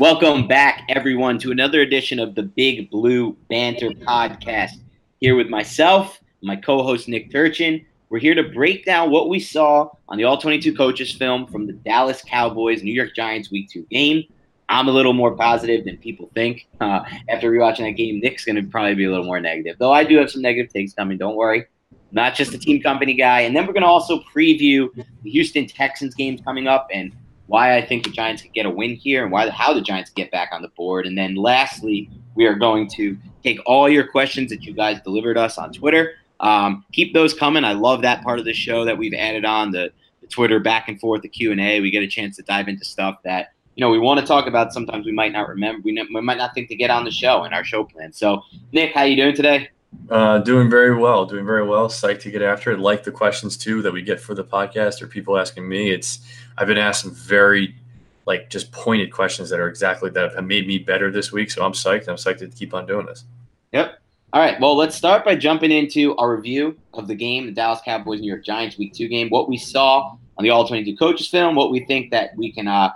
Welcome back, everyone, to another edition of the Big Blue Banter podcast. Here with myself, my co host Nick Turchin. We're here to break down what we saw on the All 22 Coaches film from the Dallas Cowboys New York Giants Week 2 game. I'm a little more positive than people think. Uh, after rewatching that game, Nick's going to probably be a little more negative, though I do have some negative takes coming. Don't worry. Not just a team company guy. And then we're going to also preview the Houston Texans games coming up and why I think the Giants could get a win here and why how the Giants get back on the board. And then lastly, we are going to take all your questions that you guys delivered us on Twitter. Um, keep those coming. I love that part of the show that we've added on the, the Twitter back and forth, the Q and A. We get a chance to dive into stuff that you know we want to talk about. Sometimes we might not remember. We, we might not think to get on the show in our show plan. So, Nick, how you doing today? Uh, doing very well. Doing very well. Psyched to get after it. Like the questions too that we get for the podcast or people asking me. It's I've been asked some very like just pointed questions that are exactly that have made me better this week. So I'm psyched. I'm psyched to keep on doing this. Yep. All right. Well, let's start by jumping into our review of the game, the Dallas Cowboys New York Giants Week Two game. What we saw on the All 22 Coaches film. What we think that we can uh,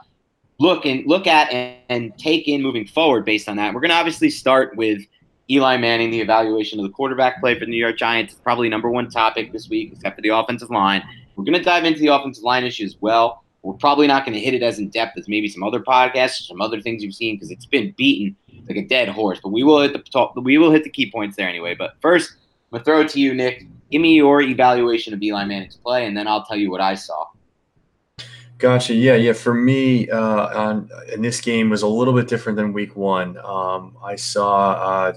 look and look at and, and take in moving forward based on that. We're going to obviously start with Eli Manning, the evaluation of the quarterback play for the New York Giants. It's probably number one topic this week, except for the offensive line. We're going to dive into the offensive line issue as well. We're probably not going to hit it as in depth as maybe some other podcasts or some other things you've seen because it's been beaten like a dead horse. But we will hit the top, we will hit the key points there anyway. But first, I'm gonna throw it to you, Nick. Give me your evaluation of Eli Manning's play, and then I'll tell you what I saw. Gotcha. Yeah, yeah. For me, uh, on in this game was a little bit different than Week One. Um, I saw, uh,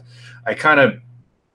I kind of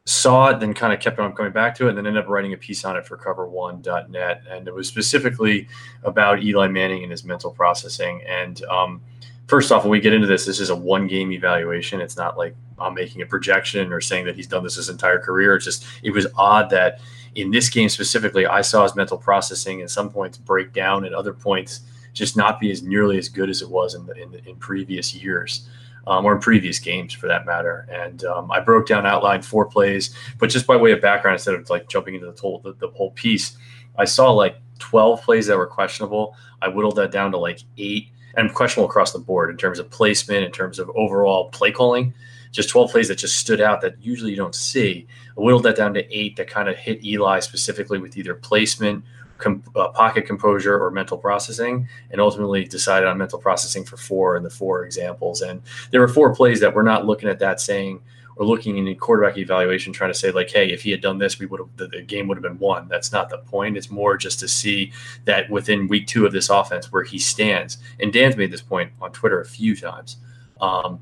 saw it, then kind of kept on coming back to it, and then ended up writing a piece on it for cover1.net. And it was specifically about Eli Manning and his mental processing. And um, first off, when we get into this, this is a one game evaluation. It's not like I'm making a projection or saying that he's done this his entire career. It's just, it was odd that in this game specifically, I saw his mental processing at some points break down, at other points, just not be as nearly as good as it was in, the, in, the, in previous years um, or in previous games for that matter. And um, I broke down, outlined four plays, but just by way of background, instead of like jumping into the whole the, the whole piece, I saw like 12 plays that were questionable. I whittled that down to like eight and questionable across the board in terms of placement, in terms of overall play calling. Just 12 plays that just stood out that usually you don't see. I whittled that down to eight that kind of hit Eli specifically with either placement uh, pocket composure or mental processing, and ultimately decided on mental processing for four in the four examples. And there were four plays that we're not looking at that saying, or looking in a quarterback evaluation trying to say like, hey, if he had done this, we would have the, the game would have been won. That's not the point. It's more just to see that within week two of this offense where he stands. And Dan's made this point on Twitter a few times. Um,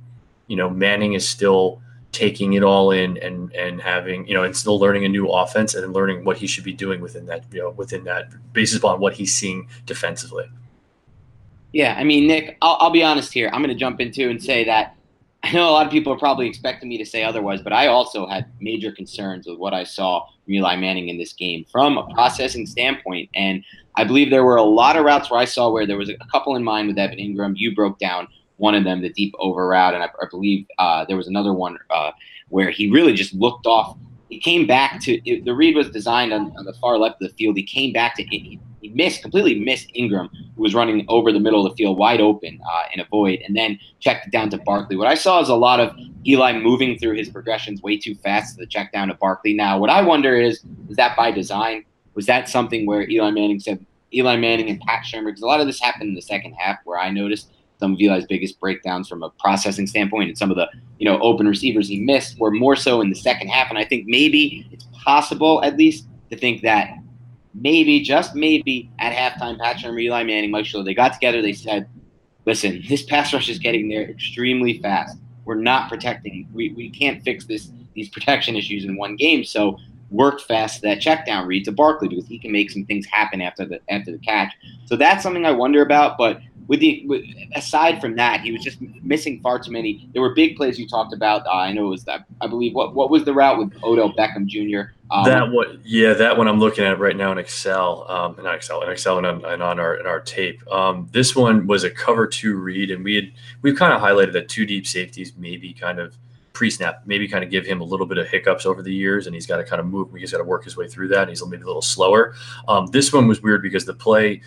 you know, Manning is still taking it all in and and having you know and still learning a new offense and learning what he should be doing within that you know within that basis upon what he's seeing defensively. Yeah, I mean, Nick, I'll, I'll be honest here. I'm going to jump into and say that I know a lot of people are probably expecting me to say otherwise, but I also had major concerns with what I saw from Eli Manning in this game from a processing standpoint. And I believe there were a lot of routes where I saw where there was a couple in mind with Evan Engram. You broke down one of them, the deep over route, and I, I believe uh, there was another one uh, where he really just looked off. He came back to it, the read was designed on, on, the far left of the field. He came back to it. He missed completely missed Engram, who was running over the middle of the field, wide open uh, in a void, and then checked it down to Barkley. What I saw is a lot of Eli moving through his progressions way too fast to the check down to Barkley. Now, what I wonder is, is that by design? Was that something where Eli Manning said Eli Manning and Pat Shurmur? Because a lot of this happened in the second half, where I noticed some of Eli's biggest breakdowns from a processing standpoint, and some of the you know open receivers he missed were more so in the second half. And I think maybe it's possible, at least, to think that maybe, just maybe, at halftime, Pat Shurmur, Eli Manning, Mike Shula, they got together. They said, "Listen, this pass rush is getting there extremely fast. We're not protecting. We, we can't fix this these protection issues in one game. So work fast that check down read to Barkley because he can make some things happen after the after the catch. So that's something I wonder about. But with the with, aside from that, he was just missing far too many. There were big plays you talked about. Uh, I know it was that. I believe what what was the route with Odell Beckham Jr. Um, that one, yeah, that one I'm looking at right now in Excel, um, not Excel, in Excel and on, and on our in our tape. Um, this one was a cover two read, and we had we've kind of highlighted that two deep safeties maybe kind of pre-snap, maybe kind of give him a little bit of hiccups over the years, and he's got to kind of move. He's got to work his way through that. And he's maybe a little slower. Um, this one was weird because the play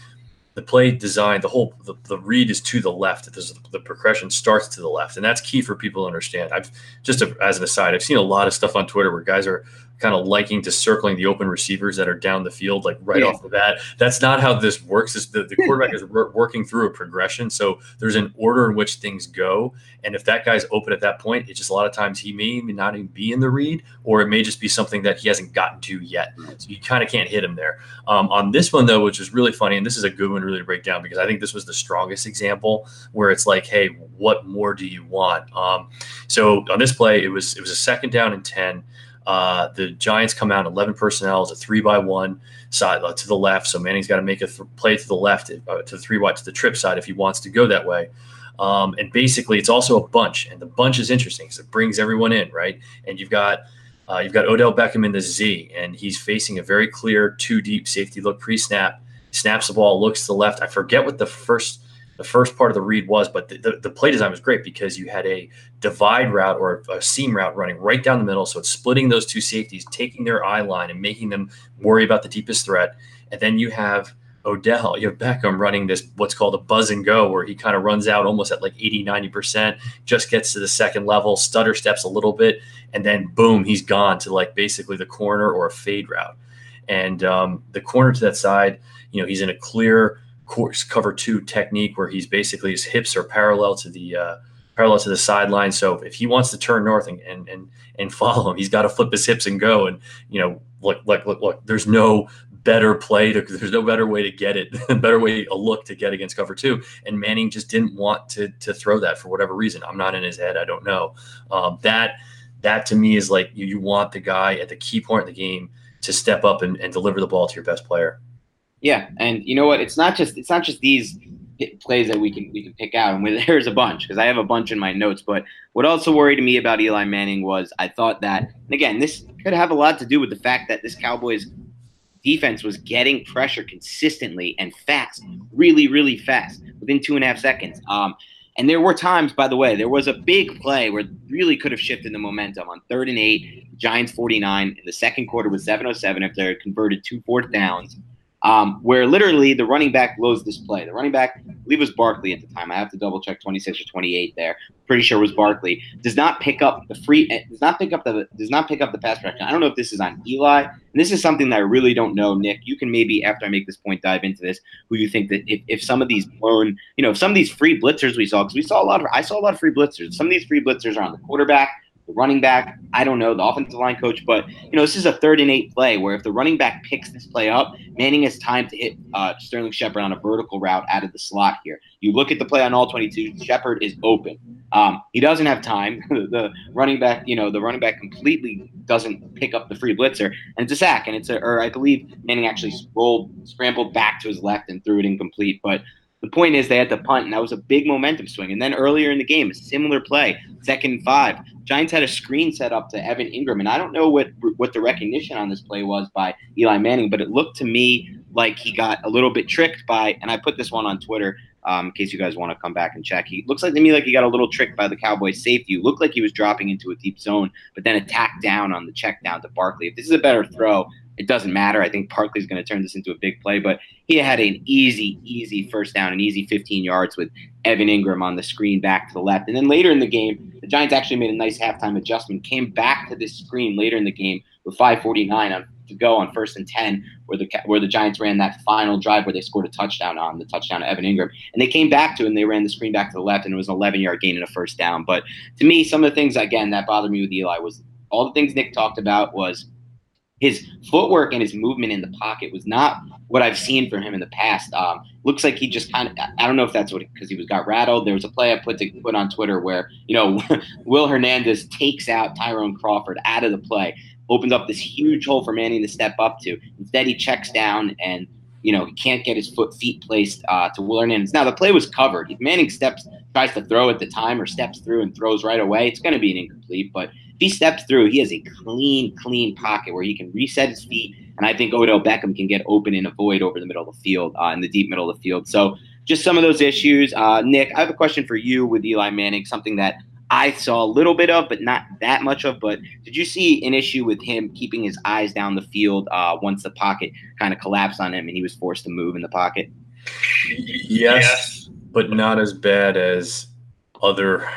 the play design, the whole the, the read is to the left. The, the progression starts to the left, and that's key for people to understand. I've just a, as an aside, I've seen a lot of stuff on Twitter where guys are kind of liking to circling the open receivers that are down the field, like right yeah. off the bat. That's not how this works. Is the, the quarterback is working through a progression, so there's an order in which things go. And if that guy's open at that point, it's just a lot of times he may not even be in the read, or it may just be something that he hasn't gotten to yet. So you kind of can't hit him there. Um, on this one though, which is really funny, and this is a good one really to break down because I think this was the strongest example where it's like, hey, what more do you want? Um, so on this play, it was it was a second down and ten. Uh, the Giants come out 11 personnel. It's a three by one side uh, to the left. So Manning's got to make a th- play to the left, uh, to the three wide to the trip side if he wants to go that way. Um, and basically, it's also a bunch, and the bunch is interesting because it brings everyone in, right? And you've got uh, you've got Odell Beckham in the Z, and he's facing a very clear two deep safety look pre snap. Snaps the ball, looks to the left. I forget what the first the first part of the read was, but the, the, the, play design was great because you had a divide route or a seam route running right down the middle. So it's splitting those two safeties, taking their eye line and making them worry about the deepest threat. And then you have Odell, you have Beckham running this what's called a buzz and go, where he kind of runs out almost at like 80, 90%, just gets to the second level, stutter steps a little bit, and then boom, he's gone to like basically the corner or a fade route. And um, the corner to that side, you know, he's in a clear course cover two technique where he's basically his hips are parallel to the uh, parallel to the sideline. So if he wants to turn north and and and, and follow him, he's got to flip his hips and go. And you know, look, look, look, look. There's no better play to there's no better way to get it better way a look to get against cover two and manning just didn't want to to throw that for whatever reason i'm not in his head i don't know um, that that to me is like you, you want the guy at the key point in the game to step up and, and deliver the ball to your best player yeah, and you know what? It's not just it's not just these plays that we can we can pick out, and there's a bunch because I have a bunch in my notes. But what also worried me about Eli Manning was I thought that, and again, this could have a lot to do with the fact that this Cowboys defense was getting pressure consistently and fast, really, really fast, within two and a half seconds. Um, and there were times, by the way, there was a big play where really could have shifted the momentum on third and eight, Giants 49. In the second quarter was 707 if they had converted two fourth downs um, where literally the running back blows this play. The running back, I believe was Barkley at the time. I have to double check 26 or 28 there. Pretty sure it was Barkley. Does not pick up the free. Eh, does not pick up the. Does not pick up the pass protection. I don't know if this is on Eli. And this is something that I really don't know, Nick. You can maybe after I make this point dive into this. Who you think that if, if some of these blown, you know, if some of these free blitzers we saw because we saw a lot of. I saw a lot of free blitzers. Some of these free blitzers are on the quarterback The running back, I don't know, the offensive line coach, but you know, this is a third and eight play where if the running back picks this play up, Manning has time to hit uh, Sterling Shepard on a vertical route out of the slot here. You look at the play on all 22, Shepard is open. Um, he doesn't have time. the running back, you know, the running back completely doesn't pick up the free blitzer, and it's a sack. And it's a, or I believe Manning actually rolled, scrambled back to his left and threw it incomplete, but the point is, they had to punt, and that was a big momentum swing. And then earlier in the game, a similar play, second five, Giants had a screen set up to Evan Engram, and I don't know what what the recognition on this play was by Eli Manning, but it looked to me like he got a little bit tricked by, and I put this one on Twitter um, in case you guys want to come back and check. He looks like to me like he got a little tricked by the Cowboys safety. Looked like he was dropping into a deep zone, but then attacked down on the check down to Barkley. If this is a better throw, it doesn't matter. I think Barkley's going to turn this into a big play, but he had an easy, easy first down, an easy 15 yards with Evan Engram on the screen back to the left. And then later in the game, the Giants actually made a nice halftime adjustment, came back to this screen later in the game with 5:49 on, to go on first and 10, where the where the Giants ran that final drive where they scored a touchdown on the touchdown to Evan Engram and they came back to it and they ran the screen back to the left, and it was an 11 yard gain and a first down. But to me, some of the things again that bothered me with Eli was all the things Nick talked about was his footwork and his movement in the pocket was not what I've seen from him in the past. Um, looks like he just kind of, I don't know if that's what, because he was got rattled. There was a play I put to put on Twitter where, you know, Will Hernandez takes out Tyrone Crawford out of the play, opens up this huge hole for Manning to step up to. Instead, he checks down and, you know, he can't get his foot feet placed uh, to Will Hernandez. Now, the play was covered. If Manning steps, tries to throw at the time or steps through and throws right away, it's going to be an incomplete, but if he steps through, he has a clean, clean pocket where he can reset his feet. And I think Odell Beckham can get open in a void over the middle of the field, uh, in the deep middle of the field. So just some of those issues. Uh, Nick, I have a question for you with Eli Manning, something that I saw a little bit of, but not that much of. But did you see an issue with him keeping his eyes down the field uh, once the pocket kind of collapsed on him and he was forced to move in the pocket? Yes, yes. but not as bad as other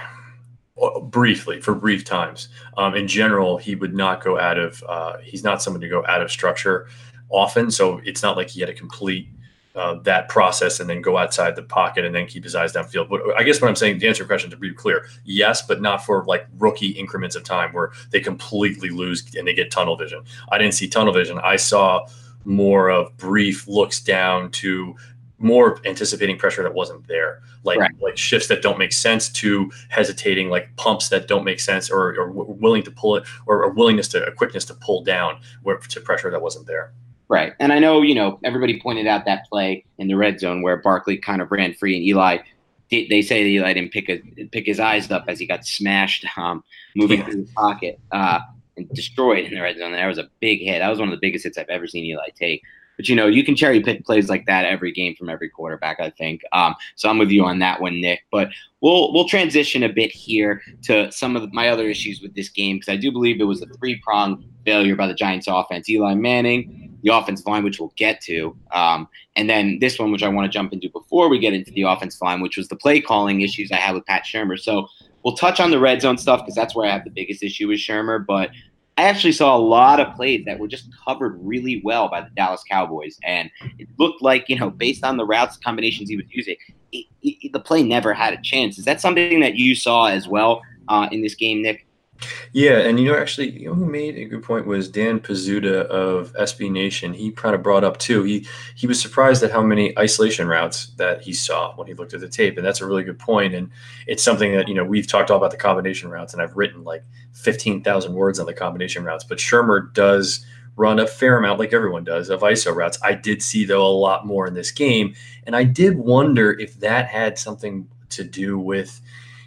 briefly for brief times. Um, in general, he would not go out of. Uh, he's not someone to go out of structure often, so it's not like he had to complete uh, that process and then go outside the pocket and then keep his eyes downfield. But I guess what I'm saying to answer your question to be clear, yes, but not for like rookie increments of time where they completely lose and they get tunnel vision. I didn't see tunnel vision. I saw more of brief looks down to more anticipating pressure that wasn't there, like right. like shifts that don't make sense to hesitating, like pumps that don't make sense, or, or willing to pull it, or a willingness to a quickness to pull down where, to pressure that wasn't there. Right, and I know you know everybody pointed out that play in the red zone where Barkley kind of ran free, and Eli. They say that Eli didn't pick a, pick his eyes up as he got smashed, um, moving yeah. through the pocket uh, and destroyed in the red zone. That was a big hit. That was one of the biggest hits I've ever seen Eli take. But you know, you can cherry pick plays like that every game from every quarterback. I think. Um, so I'm with you on that one, Nick. But we'll we'll transition a bit here to some of my other issues with this game because I do believe it was a three pronged failure by the Giants offense. Eli Manning, the offensive line, which we'll get to, um, and then this one, which I want to jump into before we get into the offensive line, which was the play calling issues I had with Pat Shurmur. So we'll touch on the red zone stuff because that's where I have the biggest issue with Shurmur. But I actually saw a lot of plays that were just covered really well by the Dallas Cowboys, and it looked like you know, based on the routes combinations he was using, it, it, the play never had a chance. Is that something that you saw as well uh, in this game, Nick? Yeah, and you know, actually, you know who made a good point was Dan Pizzuta of SB Nation. He kind of brought up too. He he was surprised at how many isolation routes that he saw when he looked at the tape, and that's a really good point. And it's something that you know we've talked all about the combination routes, and I've written like fifteen thousand words on the combination routes. But Shurmur does run a fair amount, like everyone does, of ISO routes. I did see though a lot more in this game, and I did wonder if that had something to do with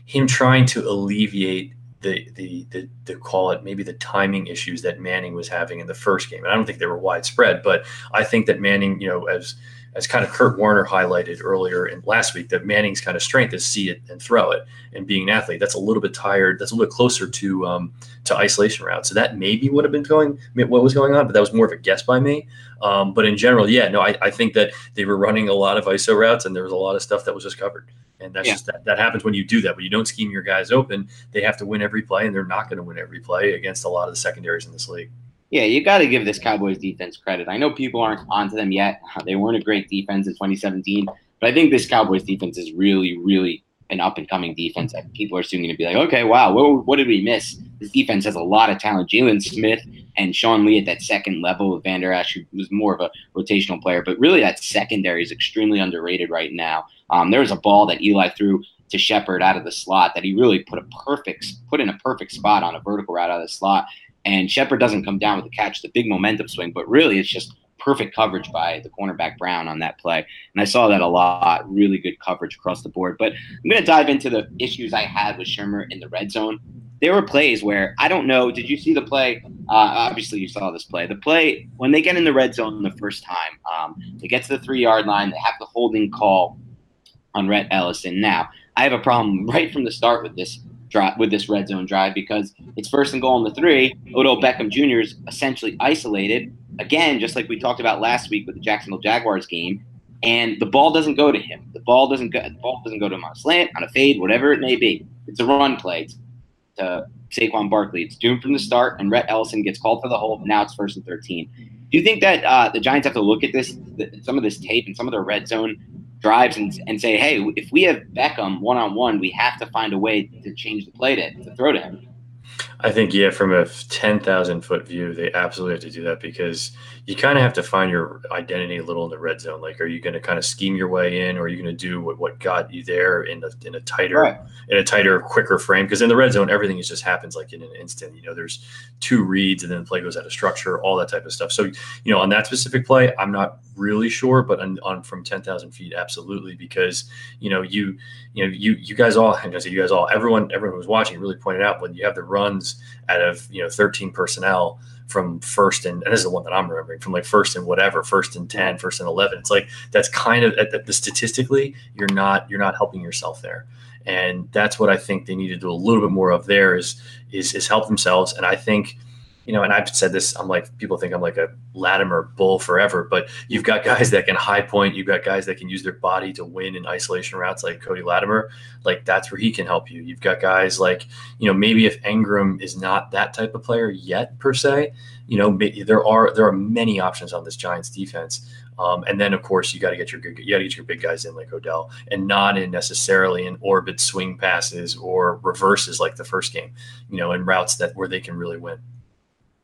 him trying to alleviate the, the the the call it maybe the timing issues that Manning was having in the first game. And I don't think they were widespread, but I think that Manning, you know, as as kind of Kurt Warner highlighted earlier in last week, that Manning's kind of strength is see it and throw it, and being an athlete, that's a little bit tired. That's a little bit closer to um, to isolation routes. So that maybe would have been going what was going on, but that was more of a guess by me. Um, but in general, yeah, no, I, I think that they were running a lot of ISO routes, and there was a lot of stuff that was just covered. And that's yeah. just that, that happens when you do that. When you don't scheme your guys open, they have to win every play, and they're not going to win every play against a lot of the secondaries in this league. Yeah, you got to give this Cowboys defense credit. I know people aren't onto them yet. They weren't a great defense in 2017, but I think this Cowboys defense is really, really an up and coming defense that people are soon going to be like, okay, wow, what, what did we miss this defense has a lot of talent. Jaylon Smith and Sean Lee at that second level with Vander Esch, who was more of a rotational player, but really that secondary is extremely underrated right now. Um, there was a ball that Eli threw to Shepard out of the slot that he really put a perfect put in a perfect spot on a vertical route out of the slot. And Shepard doesn't come down with the catch, the big momentum swing, but really it's just perfect coverage by the cornerback Brown on that play. And I saw that a lot, really good coverage across the board. But I'm going to dive into the issues I had with Shurmur in the red zone. There were plays where I don't know. Did you see the play? Uh, obviously, you saw this play. The play when they get in the red zone the first time, um, they get to the three yard line. They have the holding call on Rhett Ellison. Now, I have a problem right from the start with this drive with this red zone drive because it's first and goal on the three. Odell Beckham Jr. is essentially isolated again, just like we talked about last week with the Jacksonville Jaguars game. And the ball doesn't go to him. The ball doesn't go. The ball doesn't go to him on a slant, on a fade, whatever it may be. It's a run play to Saquon Barkley. It's doomed from the start, and Rhett Ellison gets called for the hold. Now it's first and thirteen. Do you think that uh, the Giants have to look at this, some of this tape and some of the red zone drives and, and say, hey, if we have Beckham one on one, we have to find a way to change the play to, to throw to him. I think yeah, from a ten thousand foot view, they absolutely have to do that because you kind of have to find your identity a little in the red zone. Like, are you going to kind of scheme your way in, or are you going to do what, what got you there in a in a tighter right. in a tighter, quicker frame? Because in the red zone, everything just happens like in an instant. You know, there's two reads, and then the play goes out of structure, all that type of stuff. So, you know, on that specific play, I'm not really sure, but on, on from ten thousand feet, absolutely, because you know you you know you you guys all, I say you guys all, everyone everyone who was watching really pointed out when you have the runs out of you know 13 personnel from first and, and this is the one that I'm remembering from like first and whatever, first and 10, first and 11. It's like that's kind of at the, statistically, you're not you're not helping yourself there, and that's what I think they need to do a little bit more of. There is is is help themselves, and I think you know, and I've said this, I'm like, people think I'm like a Latimer bull forever, but you've got guys that can high point, you've got guys that can use their body to win in isolation routes like Cody Latimer. Like that's where he can help you. You've got guys like, you know, maybe if Engram is not that type of player yet per se, you know, there are there are many options on this Giants defense. Um, and then of course you got to get your you got to get your big guys in like Odell, and not in necessarily in orbit swing passes or reverses like the first game, you know, in routes that where they can really win.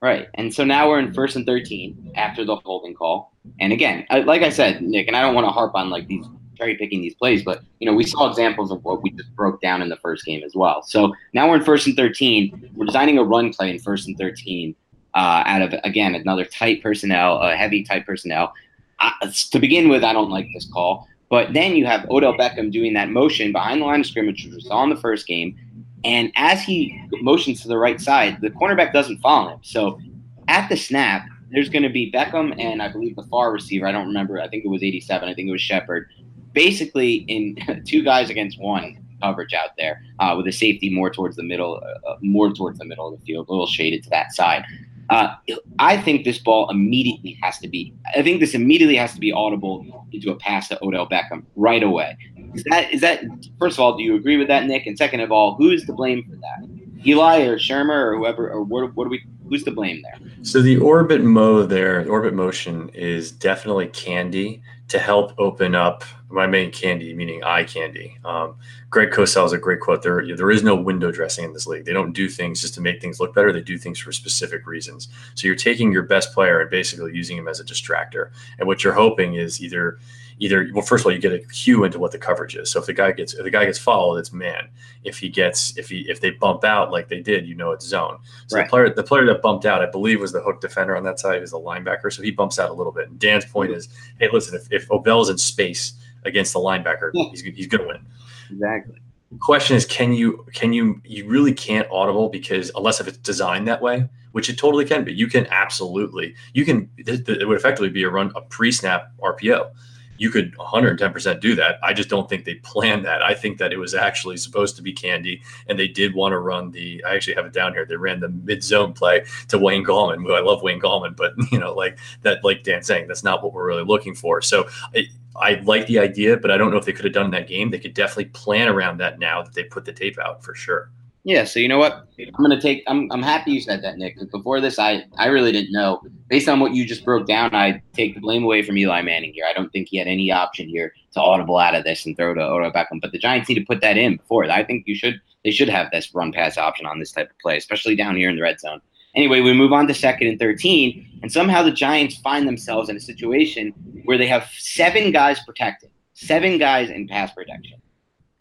Right. And so now we're in first and 13 after the holding call. And again, like I said, Nick, and I don't want to harp on like these cherry picking these plays, but you know, we saw examples of what we just broke down in the first game as well. So now we're in first and 13. We're designing a run play in first and 13 uh, out of, again, another tight personnel, a heavy tight personnel. Uh, to begin with, I don't like this call. But then you have Odell Beckham doing that motion behind the line of scrimmage, which was on the first game. And as he motions to the right side, the cornerback doesn't follow him. So at the snap, there's going to be Beckham and I believe the far receiver. I don't remember. I think it was 87. I think it was Shepard. Basically, in two guys against one coverage out there, uh, with a safety more towards the middle, uh, uh, more towards the middle of the field, a little shaded to that side. Uh, I think this ball immediately has to be. I think this immediately has to be audible into a pass to Odell Beckham right away. Is that is that first of all? Do you agree with that, Nick? And second of all, who is to blame for that? Eli or Shurmur or whoever or what, what do we? Who's to blame there? So the orbit mo there, orbit motion is definitely candy to help open up my main candy, meaning eye candy. Um, Greg Cosell has a great quote. There, there is no window dressing in this league. They don't do things just to make things look better. They do things for specific reasons. So you're taking your best player and basically using him as a distractor. And what you're hoping is either either well first of all you get a cue into what the coverage is so if the guy gets if the guy gets followed it's man if he gets if he if they bump out like they did you know it's zone so right. the player the player that bumped out i believe was the hook defender on that side is a linebacker so he bumps out a little bit and dan's point mm-hmm. is hey listen if, if is in space against the linebacker yeah. he's, he's gonna win exactly the question is can you can you you really can't audible because unless if it's designed that way which it totally can be you can absolutely you can it would effectively be a run a pre-snap rpo you could 110% do that. I just don't think they planned that. I think that it was actually supposed to be candy, and they did want to run the. I actually have it down here. They ran the mid zone play to Wayne Gallman. Who I love Wayne Gallman, but you know, like that, like Dan saying, that's not what we're really looking for. So I, I like the idea, but I don't know if they could have done that game. They could definitely plan around that now that they put the tape out for sure. Yeah, so you know what? I'm gonna take. I'm, I'm happy you said that, Nick. Because before this, I I really didn't know. Based on what you just broke down, I take the blame away from Eli Manning here. I don't think he had any option here to audible out of this and throw to Odell Beckham. But the Giants need to put that in before. I think you should they should have this run pass option on this type of play, especially down here in the red zone. Anyway, we move on to second and 13, and somehow the Giants find themselves in a situation where they have seven guys protected, seven guys in pass protection,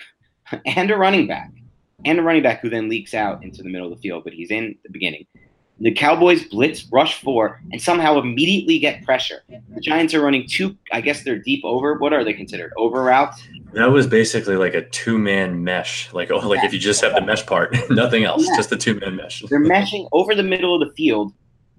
and a running back, and a running back who then leaks out into the middle of the field, but he's in the beginning. The Cowboys blitz, rush four, and somehow immediately get pressure. The Giants are running two, I guess they're deep over. What are they considered? Over routes? That was basically like a two man mesh. Like oh, like if you just have the mesh part, nothing else, yeah. just a two man mesh. They're meshing over the middle of the field,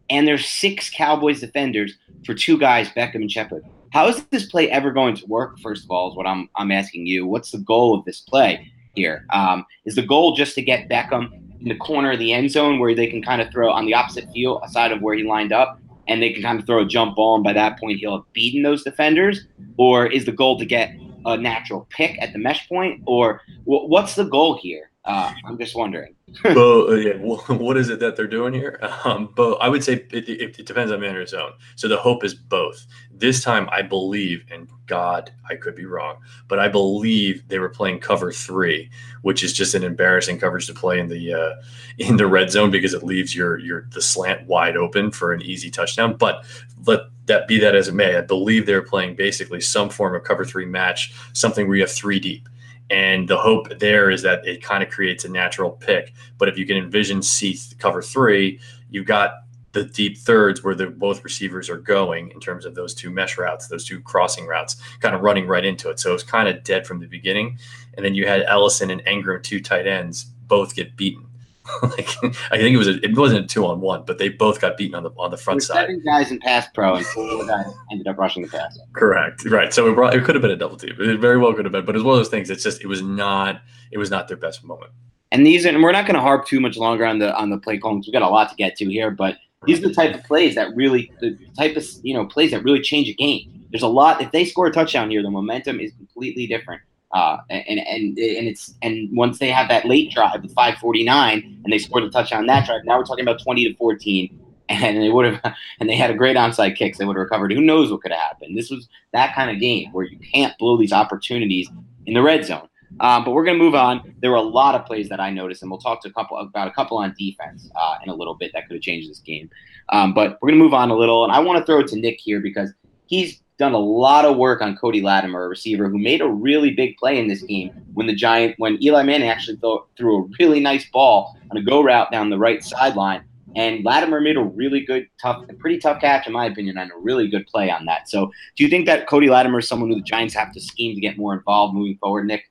and there's six Cowboys defenders for two guys, Beckham and Shepard. How is this play ever going to work? First of all, is what I'm I'm asking you. What's the goal of this play here? Um, is the goal just to get Beckham in the corner of the end zone where they can kind of throw on the opposite field aside of where he lined up and they can kind of throw a jump ball and by that point he'll have beaten those defenders? Or is the goal to get a natural pick at the mesh point? Or what's the goal here uh, i'm just wondering well, uh, yeah. what is it that they're doing here? Um, but I would say it, it, it, depends on man or zone. So the hope is both. This time, I believe, and God, I could be wrong, but I believe they were playing cover three, which is just an embarrassing coverage to play in the uh, in the red zone because it leaves your your the slant wide open for an easy touchdown. But let that be that as it may, I believe they're playing basically some form of cover three match, something where you have three deep and the hope there is that it kind of creates a natural pick. But if you can envision C cover three, you've got the deep thirds where the both receivers are going in terms of those two mesh routes, those two crossing routes, kind of running right into it. So it's kind of dead from the beginning. And then you had Ellison and Engram, two tight ends, both get beaten. like I think it was a, it wasn't a two on one, but they both got beaten on the on the front side. Seven guys in pass pro, and four guys ended up rushing the pass. Correct, right. So it, brought, it could have been a double team. It very well could have been, but it's one of those things. It's just it was not it was not their best moment. And these, and we're not going to harp too much longer on the on the play calls. We've got a lot to get to here, but these are the type of plays that really the type of you know plays that really change a game. There's a lot. If they score a touchdown here, the momentum is completely different. Uh, and and and it's and once they have that late drive with 549 and they scored a touchdown on that drive, now we're talking about 20 to 14, and they would have and they had a great onside kicks. They would have recovered. Who knows what could have happened? This was that kind of game where you can't blow these opportunities in the red zone. Um, but we're going to move on. There were a lot of plays that I noticed, and we'll talk to a couple about a couple on defense uh, in a little bit that could have changed this game. Um, but we're going to move on a little, and I want to throw it to Nick here because he's done a lot of work on Cody Latimer, a receiver who made a really big play in this game when the Giant when Eli Manning actually threw, threw a really nice ball on a go route down the right sideline. And Latimer made a really good, tough, pretty tough catch, in my opinion, and a really good play on that. So, do you think that Cody Latimer is someone who the Giants have to scheme to get more involved moving forward, Nick?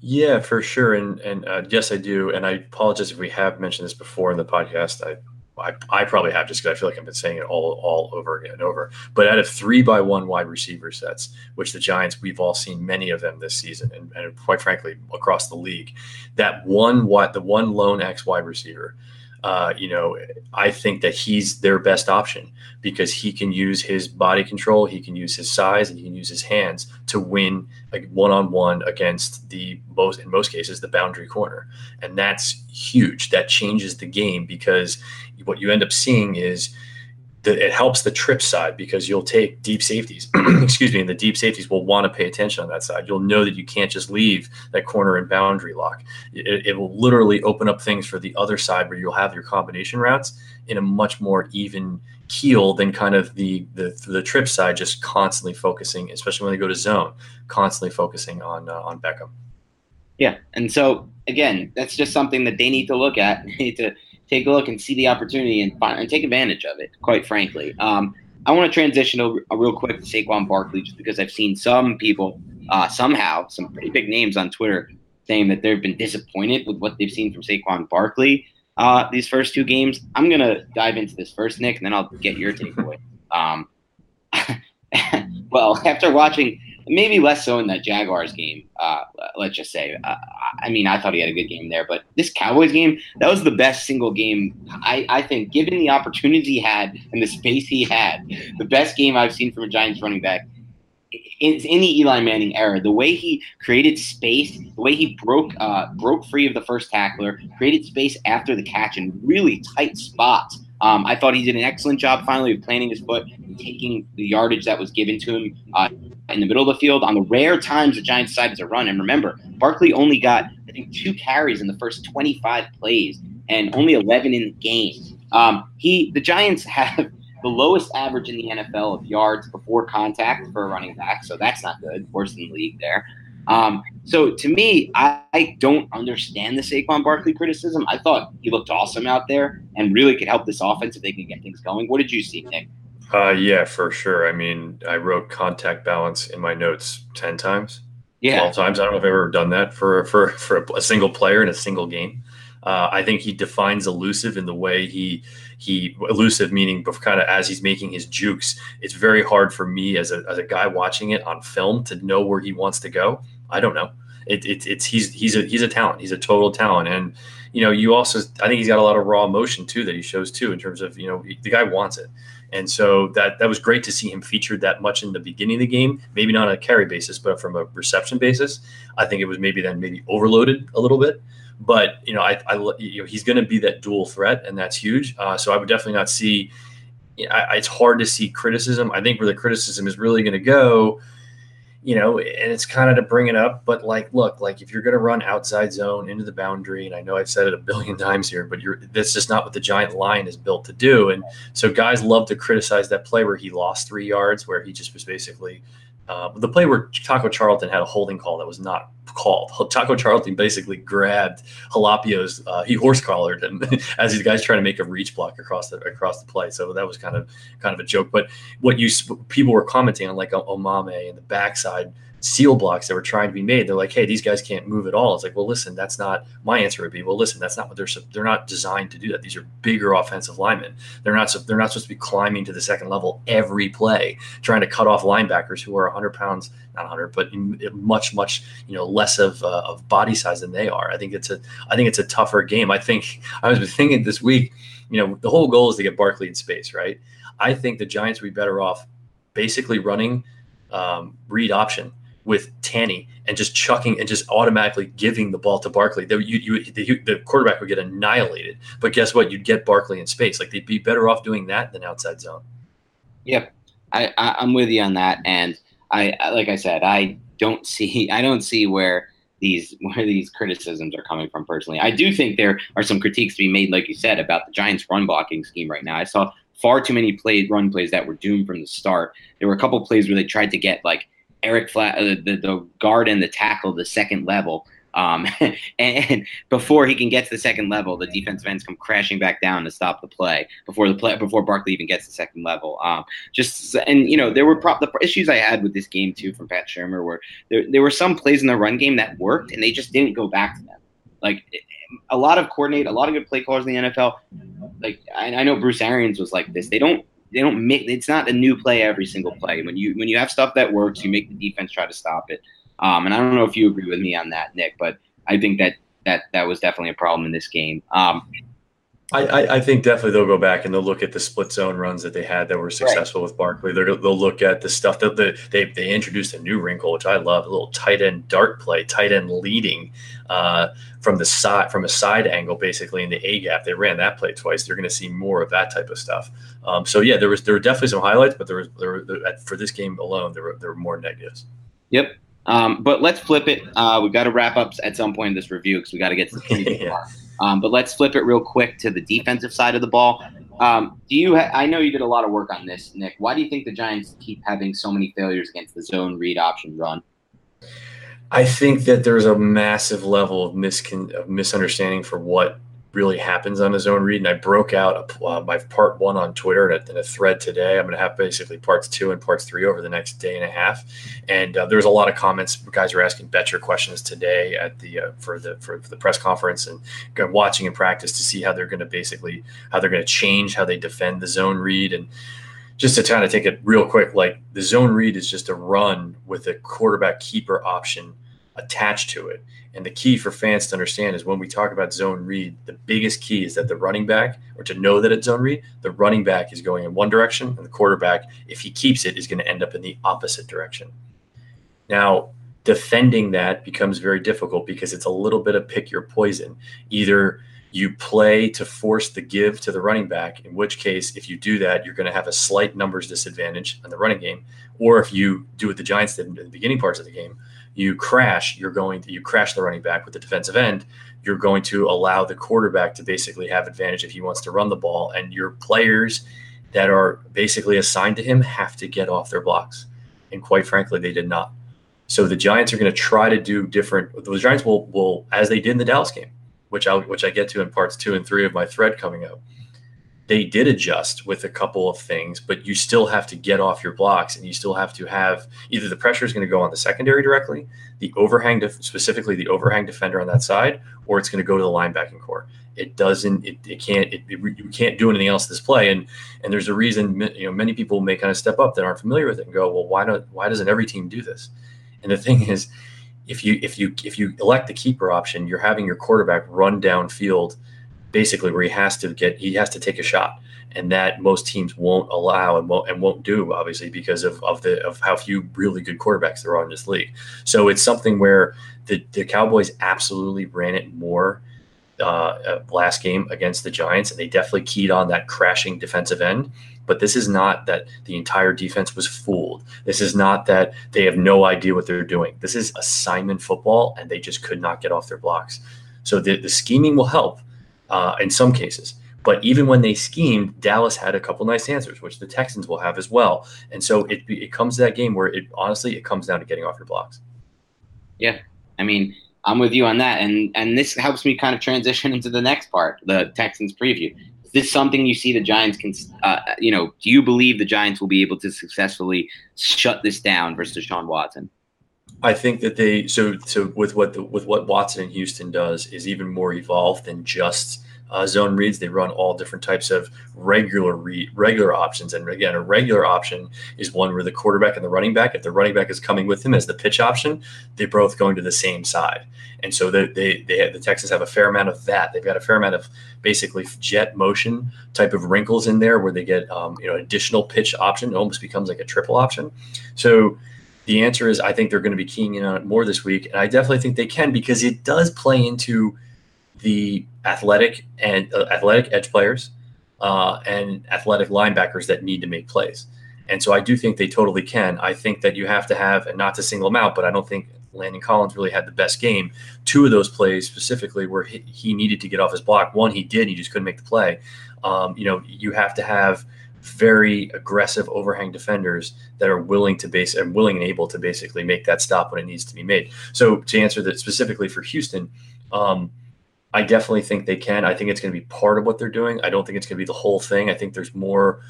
Yeah, for sure, and and uh, yes, I do. And I apologize if we have mentioned this before in the podcast. I I, I probably have just because I feel like I've been saying it all all over again and over. But out of three by one wide receiver sets, which the Giants we've all seen many of them this season, and, and quite frankly across the league, that one wide the one lone X wide receiver uh, you know, I think that he's their best option because he can use his body control, he can use his size, and he can use his hands to win one on one against the most, in most cases, the boundary corner, and that's huge. That changes the game because what you end up seeing is it helps the trip side because you'll take deep safeties, excuse me, and the deep safeties will want to pay attention on that side. You'll know that you can't just leave that corner and boundary lock. It, it, will literally open up things for the other side where you'll have your combination routes in a much more even keel than kind of the the, the trip side just constantly focusing, especially when they go to zone, constantly focusing on uh, on Beckham. Yeah, and so again, that's just something that they need to look at. They need to take a look and see the opportunity and, find, and take advantage of it. Quite frankly, um, I want to transition over uh, real quick to Saquon Barkley just because I've seen some people uh, somehow some pretty big names on Twitter saying that they've been disappointed with what they've seen from Saquon Barkley uh, these first two games. I'm gonna dive into this first, Nick, and then I'll get your takeaway. Um, well, after watching maybe less so in that Jaguars game. Uh, let's just say. Uh, I mean, I thought he had a good game there, but this Cowboys game, that was the best single game. I, I think, given the opportunity he had and the space he had, the best game I've seen from a Giants running back in, the Eli Manning era. The way he created space, the way he broke uh, broke free of the first tackler, created space after the catch in really tight spots. Um, I thought he did an excellent job finally of planting his foot, taking the yardage that was given to him uh, in the middle of the field on the rare times the Giants decided to run. And remember, Barkley only got I think, two carries in the first 25 plays and only 11 in the game. Um, he, the Giants have the lowest average in the NFL of yards before contact for a running back, so that's not good. Worse than the league there. Um, so to me, I, I, don't understand the Saquon Barkley criticism. I thought he looked awesome out there and really could help this offense if they can get things going. What did you see, Nick? Uh, yeah, for sure. I mean, I wrote contact balance in my notes ten times, yeah, twelve times. I don't know if I've ever done that for for for a single player in a single game. Uh, I think he defines elusive in the way he he elusive meaning kind of as he's making his jukes. It's very hard for me as a as a guy watching it on film to know where he wants to go. I don't know. It, it, it's he's he's a he's a talent. He's a total talent, and you know you also I think he's got a lot of raw emotion too that he shows too in terms of you know the guy wants it, and so that that was great to see him featured that much in the beginning of the game. Maybe not on a carry basis, but from a reception basis, I think it was maybe then maybe overloaded a little bit. But you know I, I you know he's going to be that dual threat, and that's huge. Uh, so I would definitely not see. I, it's hard to see criticism. I think where the criticism is really going to go you know, and it's kind of to bring it up, but like, look, like if you're going to run outside zone into the boundary, and I know I've said it a billion times here, but you're that's just not what the giant line is built to do. And so guys love to criticize that play where he lost three yards, where he just was basically uh, the play where Taco Charlton had a holding call that was not called. Taco Charlton basically grabbed Halapio's, uh, he horse collared him as these guys trying to make a reach block across the across the play. So that was kind of kind of a joke. But what you people were commenting on, like Omameh and the backside seal blocks that were trying to be made. They're like, hey, these guys can't move at all. It's like, well, listen, that's not my answer would be, well, listen, that's not what they're they're not designed to do that. These are bigger offensive linemen. They're not they're not supposed to be climbing to the second level every play, trying to cut off linebackers who are 100 pounds, not 100, but much much you know less of uh, of body size than they are. I think it's a I think it's a tougher game. I think I was thinking this week, you know, the whole goal is to get Barkley in space, right? I think the Giants would be better off basically running um, read option with Tanney and just chucking and just automatically giving the ball to Barkley, the, you, you, the, the, quarterback would get annihilated. But guess what? You'd get Barkley in space. Like they'd be better off doing that than outside zone. Yep, I, I, am with you on that. And I, like I said, I don't see I don't see where these where these criticisms are coming from personally. I do think there are some critiques to be made, like you said, about the Giants' run blocking scheme right now. I saw far too many plays, run plays that were doomed from the start. There were a couple plays where they tried to get like Eric Flat, uh, the, the guard and the tackle, the second level. Um, and, before he can get to the second level, the defensive ends come crashing back down to stop the play before the play before Barkley even gets to the second level. Um, just and you know there were pro- the issues I had with this game too from Pat Shurmur were there, there were some plays in the run game that worked and they just didn't go back to them. Like a lot of coordinate, a lot of good play callers in the NFL. Like I, I know Bruce Arians was like this. They don't they don't make it's not a new play every single play. When you when you have stuff that works, you make the defense try to stop it. Um, and I don't know if you agree with me on that, Nick, but I think that that that was definitely a problem in this game. Um, I, I, think definitely they'll go back and they'll look at the split zone runs that they had that were successful right. with Barkley. They'll, they'll look at the stuff that the, they they introduced a new wrinkle, which I love, a little tight end dart play, tight end leading uh, from the side from a side angle, basically in the A gap. They ran that play twice. They're going to see more of that type of stuff. Um, so yeah, there was there were definitely some highlights, but there was there were for this game alone there were there were more negatives. Yep. Um, but let's flip it. Uh, we've got to wrap up at some point in this review because we got to get to the yeah. Um, but let's flip it real quick to the defensive side of the ball. Um, do you? Ha- I know you did a lot of work on this, Nick. Why do you think the Giants keep having so many failures against the zone read option run? I think that there's a massive level of, miscon- of misunderstanding for what really happens on a zone read. And I broke out a, uh, my part one on Twitter in a, thread today. I'm going to have basically parts two and parts three over the next day and a half. And uh, there's a lot of comments. Guys were asking Bettcher questions today at the uh, for the for, for, the press conference and watching in practice to see how they're going to basically how they're going to change how they defend the zone read and just to kind of take it real quick, like the zone read is just a run with a quarterback keeper option attached to it. And the key for fans to understand is when we talk about zone read, the biggest key is that the running back, or to know that it's zone read, the running back is going in one direction, and the quarterback, if he keeps it, is going to end up in the opposite direction. Now, defending that becomes very difficult because it's a little bit of pick your poison. Either you play to force the give to the running back, in which case, if you do that, you're going to have a slight numbers disadvantage in the running game. Or if you do what the Giants did in the beginning parts of the game, you crash, you're going to you crash the running back with the defensive end. You're going to allow the quarterback to basically have advantage if he wants to run the ball, and your players that are basically assigned to him have to get off their blocks. And quite frankly, they did not. So the Giants are going to try to do different. The Giants will will as they did in the Dallas game, which I which I get to in parts two and three of my thread coming up they did adjust with a couple of things, but you still have to get off your blocks and you still have to have either the pressure is going to go on the secondary directly, the overhang, def- specifically the overhang defender on that side, or it's going to go to the linebacking corps. It doesn't, it, it can't, it, it, you can't do anything else this play. And, and there's a reason, you know, many people may kind of step up that aren't familiar with it and go, well, why don't, why doesn't every team do this? And the thing is, if you, if you, if you elect the keeper option, you're having your quarterback run downfield basically where he has to get he has to take a shot. And that most teams won't allow and won't, and won't do obviously because of, of the of how few really good quarterbacks there are in this league. So it's something where the, the cowboys absolutely ran it more uh, uh last game against the giants and they definitely keyed on that crashing defensive end. But this is not that the entire defense was fooled. This is not that they have no idea what they're doing. This is assignment football and they just could not get off their blocks. So the, the scheming will help uh, in some cases. But even when they schemed, Dallas had a couple nice answers, which the Texans will have as well. And so it, it comes to that game where it honestly it comes down to getting off your blocks. Yeah, I mean I'm with you on that, and and this helps me kind of transition into the next part, the Texans preview. Is this something you see the Giants can, uh, you know, do you believe the Giants will be able to successfully shut this down versus Deshaun Watson? I think that they so so with what the, with what Watson and Houston does is even more evolved than just uh, zone reads. They run all different types of regular read, regular options, and again, a regular option is one where the quarterback and the running back, if the running back is coming with him as the pitch option, they're both going to the same side, and so they they, they have, the Texans have a fair amount of that. They've got a fair amount of basically jet motion type of wrinkles in there where they get um, you know additional pitch option. It almost becomes like a triple option. So the answer is I think they're going to be keying in on it more this week, and I definitely think they can because it does play into the athletic and uh, athletic edge players uh, and athletic linebackers that need to make plays. And so I do think they totally can. I think that you have to have, and not to single them out, but I don't think Landon Collins really had the best game. Two of those plays specifically where he, he needed to get off his block. One he did, he just couldn't make the play. Um, you know, you have to have – very aggressive overhang defenders that are willing to base and willing and able to basically make that stop when it needs to be made. So to answer that specifically for Houston, um, I definitely think they can. I think it's going to be part of what they're doing. I don't think it's going to be the whole thing. I think there's more.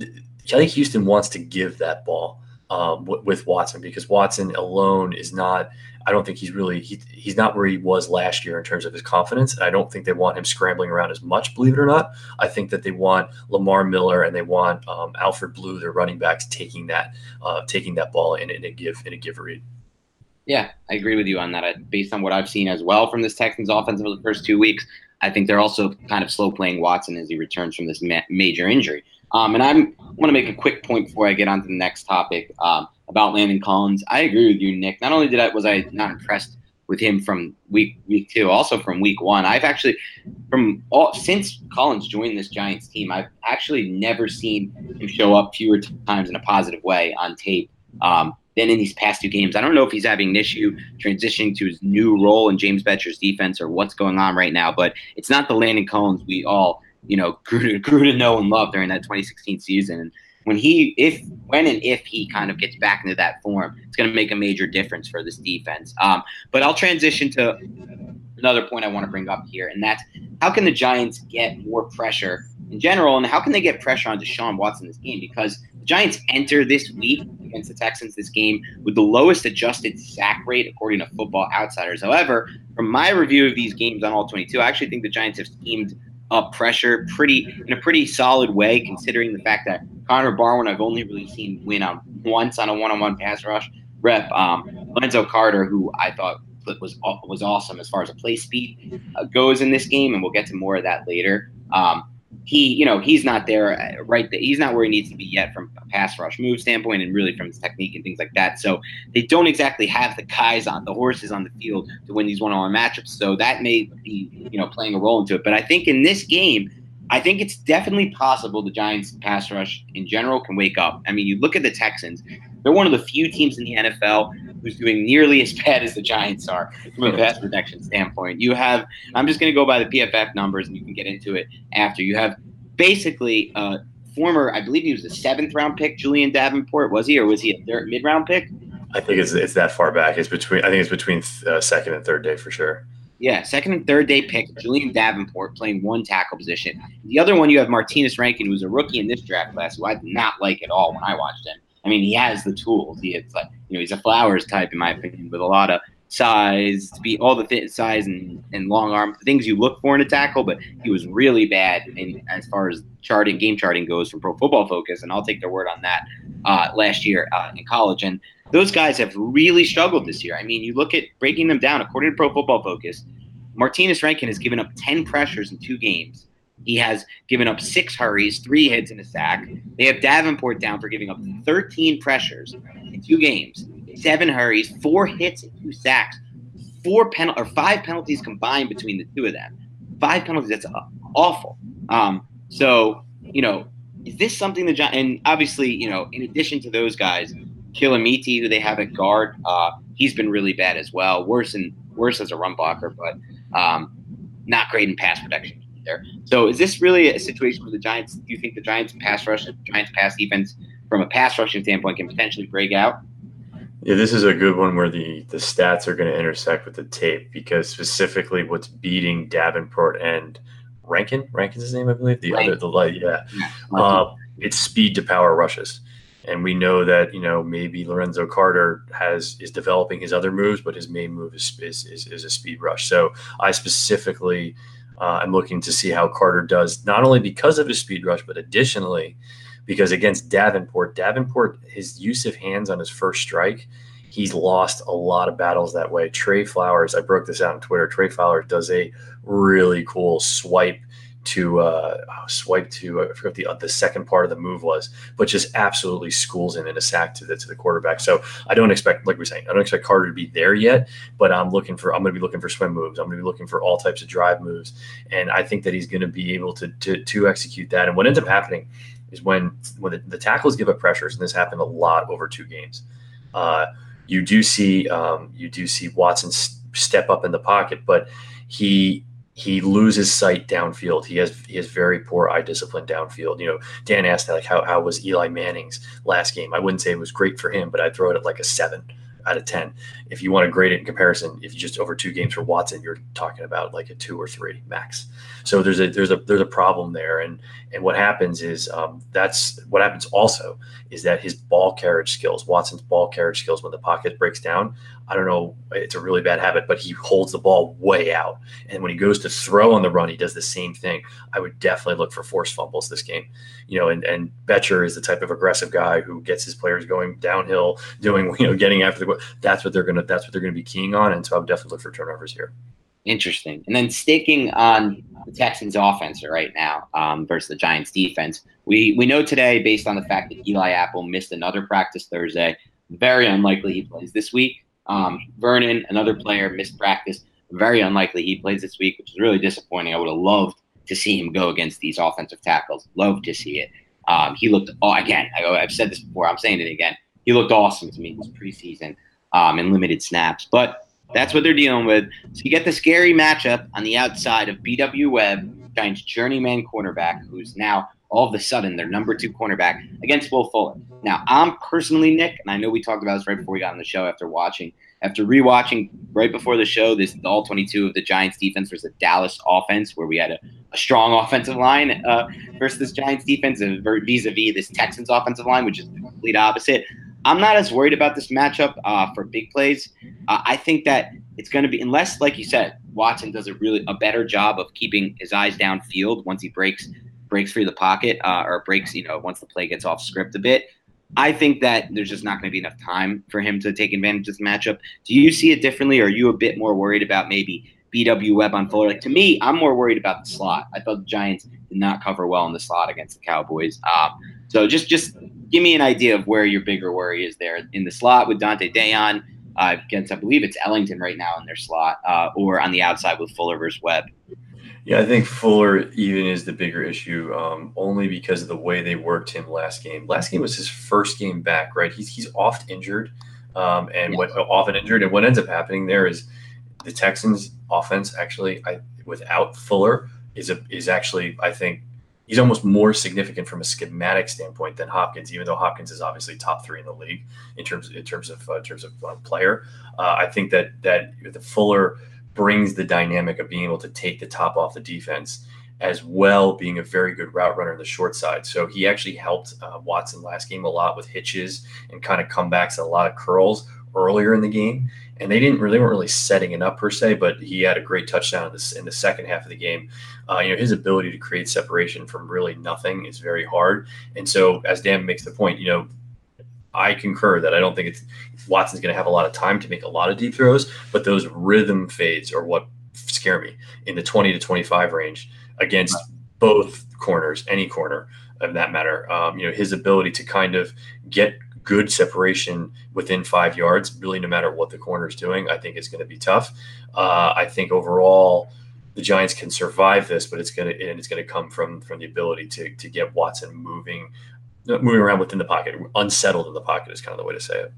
I think Houston wants to give that ball um, with Watson because Watson alone is not I don't think he's really he, he's not where he was last year in terms of his confidence. And I don't think they want him scrambling around as much, believe it or not. I think that they want Lamar Miller and they want um, Alfred Blue, their running backs, taking that uh, taking that ball in, in a give in a give read. Yeah, I agree with you on that. Based on what I've seen as well from this Texans offense over the first two weeks, I think they're also kind of slow playing Watson as he returns from this ma- major injury. Um, and I'm, I want to make a quick point before I get on to the next topic. Um, about Landon Collins. I agree with you, Nick. Not only did I was I not impressed with him from week week two, also from week one. I've actually from all since Collins joined this Giants team, I've actually never seen him show up fewer times in a positive way on tape um, than in these past two games. I don't know if he's having an issue transitioning to his new role in James Bettcher's defense or what's going on right now, but it's not the Landon Collins we all you know grew to, grew to know and love during that 2016 season. And when he if when and if he kind of gets back into that form, it's going to make a major difference for this defense. Um, but I'll transition to another point I want to bring up here, and that's how can the Giants get more pressure in general, and how can they get pressure on Deshaun Watson this game? Because the Giants enter this week against the Texans this game with the lowest adjusted sack rate according to Football Outsiders. However, from my review of these games on all 22, I actually think the Giants have schemed up pressure pretty in a pretty solid way, considering the fact that Connor Barwin I've only really seen win on once on a one-on-one pass rush rep. Um, Lorenzo Carter, who I thought was was awesome as far as a play speed uh, goes in this game, and we'll get to more of that later. Um, he, you know, he's not there uh, right. He's not where he needs to be yet from a pass rush move standpoint, and really from his technique and things like that. So they don't exactly have the guys on the horses on the field to win these one-on-one matchups. So that may be, you know, playing a role into it. But I think in this game, I think it's definitely possible the Giants pass rush in general can wake up. I mean, you look at the Texans; they're one of the few teams in the NFL who's doing nearly as bad as the Giants are from a pass protection standpoint. You have, I'm just going to go by the PFF numbers, and you can get into it after. You have basically uh, former, I believe he was a seventh round pick, Julian Davenport, was he, or was he a third mid round pick? I think it's it's that far back. It's between. I think it's between uh, second and third day for sure. Yeah, second and third day pick, Julian Davenport playing one tackle position. The other one you have Martinas Rankin, who's a rookie in this draft class, who I did not like at all when I watched him. I mean, he has the tools. He like, you know, he's a Flowers type in my opinion, with a lot of size, to be all the fit size and, and long arm things you look for in a tackle. But he was really bad in as far as charting, game charting goes from Pro Football Focus, and I'll take their word on that. Uh, last year uh, in college, and those guys have really struggled this year. I mean, you look at breaking them down according to Pro Football Focus. Martinas Rankin has given up 10 pressures in two games. He has given up six hurries, three hits, and a sack. They have Davenport down for giving up 13 pressures in two games, seven hurries, four hits, and two sacks. Four pen or five penalties combined between the two of them. Five penalties. That's awful. Um, so you know, is this something the Giants? And obviously, you know, in addition to those guys, Kelemete, who they have at guard, uh, he's been really bad as well. Worse and worse as a run blocker, but um, not great in pass protection either. So, is this really a situation where the Giants? Do you think the Giants pass rush, the Giants pass defense, from a pass rushing standpoint, can potentially break out? Yeah, this is a good one where the the stats are going to intersect with the tape because specifically what's beating Davenport and Rankin, Rankin's his name, I believe. The Rankin. other, the light, yeah. yeah. Uh, it's speed to power rushes and we know that you know maybe Lorenzo Carter has is developing his other moves, but his main move is is, is, is a speed rush. So I specifically uh, am looking to see how Carter does, not only because of his speed rush, but additionally because against Davenport, Davenport his use of hands on his first strike. He's lost a lot of battles that way. Trey Flowers, I broke this out on Twitter. Trey Flowers does a really cool swipe to uh, oh, swipe to I forget the uh, the second part of the move was, but just absolutely schools him in a sack to the to the quarterback. So I don't expect, like we're saying, I don't expect Carter to be there yet, but I'm looking for I'm going to be looking for swim moves. I'm going to be looking for all types of drive moves, and I think that he's going to be able to to to execute that. And what ends up happening is when when the, the tackles give up pressures, and this happened a lot over two games. Uh, you do see um, you do see Watson step up in the pocket, but he he loses sight downfield. He has he has very poor eye discipline downfield. You know, Dan asked that, like how how was Eli Manning's last game? I wouldn't say it was great for him, but I'd throw it at like a seven out of 10. If you want to grade it in comparison, if you just over two games for Watson, you're talking about like a two or three max. So there's a there's a there's a problem there, and and what happens is um, that's what happens also is that his ball carriage skills, Watson's ball carriage skills, when the pocket breaks down, I don't know, it's a really bad habit, but he holds the ball way out, and when he goes to throw on the run, he does the same thing. I would definitely look for forced fumbles this game, you know, and and Bettcher is the type of aggressive guy who gets his players going downhill, doing you know getting after the that's what they're gonna that's what they're gonna be keying on, and so I would definitely look for turnovers here. Interesting. And then sticking on the Texans' offense right now um, versus the Giants' defense, we we know today, based on the fact that Eli Apple missed another practice Thursday, very unlikely he plays this week. Um, Vernon, another player, missed practice. Very unlikely he plays this week, which is really disappointing. I would have loved to see him go against these offensive tackles. Love to see it. Um, he looked oh, again. I, have said this before. I'm saying it again. He looked awesome to me this preseason um, in limited snaps, but that's what they're dealing with. So you get the scary matchup on the outside of B.W. Webb, Giants journeyman cornerback, who's now all of a sudden their number two cornerback against Will Fuller. Now, I'm personally Nick, and I know we talked about this right before we got on the show after watching, after rewatching right before the show, this all 22 of the Giants defense versus the Dallas offense, where we had a, a strong offensive line uh, versus this Giants defense, and vis-a-vis this Texans offensive line, which is the complete opposite. I'm not as worried about this matchup uh, for big plays. Uh, I think that it's going to be unless, like you said, Watson does a really a better job of keeping his eyes downfield once he breaks breaks through the pocket uh, or breaks, you know, once the play gets off script a bit. I think that there's just not going to be enough time for him to take advantage of this matchup. Do you see it differently, or are you a bit more worried about maybe BW Webb on Fuller? Like to me, I'm more worried about the slot. I thought the Giants did not cover well in the slot against the Cowboys. Um, so just just give me an idea of where your bigger worry is there in the slot with Donte Deayon uh, against, I believe it's Ellington right now in their slot, uh, or on the outside with Fuller versus Webb. Yeah, I think Fuller even is the bigger issue, um, only because of the way they worked him last game. Last game was his first game back, right? He's he's oft injured. um, and what often injured. And what ends up happening there is the Texans' offense actually, I, without Fuller, is a, is actually I think he's almost more significant from a schematic standpoint than Hopkins, even though Hopkins is obviously top three in the league in terms in terms of uh, in terms of uh, player. Uh, I think that that the Fuller brings the dynamic of being able to take the top off the defense as well being a very good route runner on the short side. So he actually helped uh, Watson last game a lot with hitches and kind of comebacks, a lot of curls earlier in the game. And they didn't really weren't really setting it up per se, but he had a great touchdown in, in the second half of the game. Uh, you know his ability to create separation from really nothing is very hard. And so, as Dan makes the point, you know, I concur that I don't think it's Watson's going to have a lot of time to make a lot of deep throws, but those rhythm fades are what scare me in the 20 to 25 range against both corners, any corner of that matter. Um, you know, his ability to kind of get good separation within five yards, really, no matter what the corner is doing, I think is going to be tough. Uh, I think overall, the Giants can survive this, but it's going to and it's going to come from from the ability to to get Watson moving, moving around within the pocket, unsettled in the pocket is kind of the way to say it.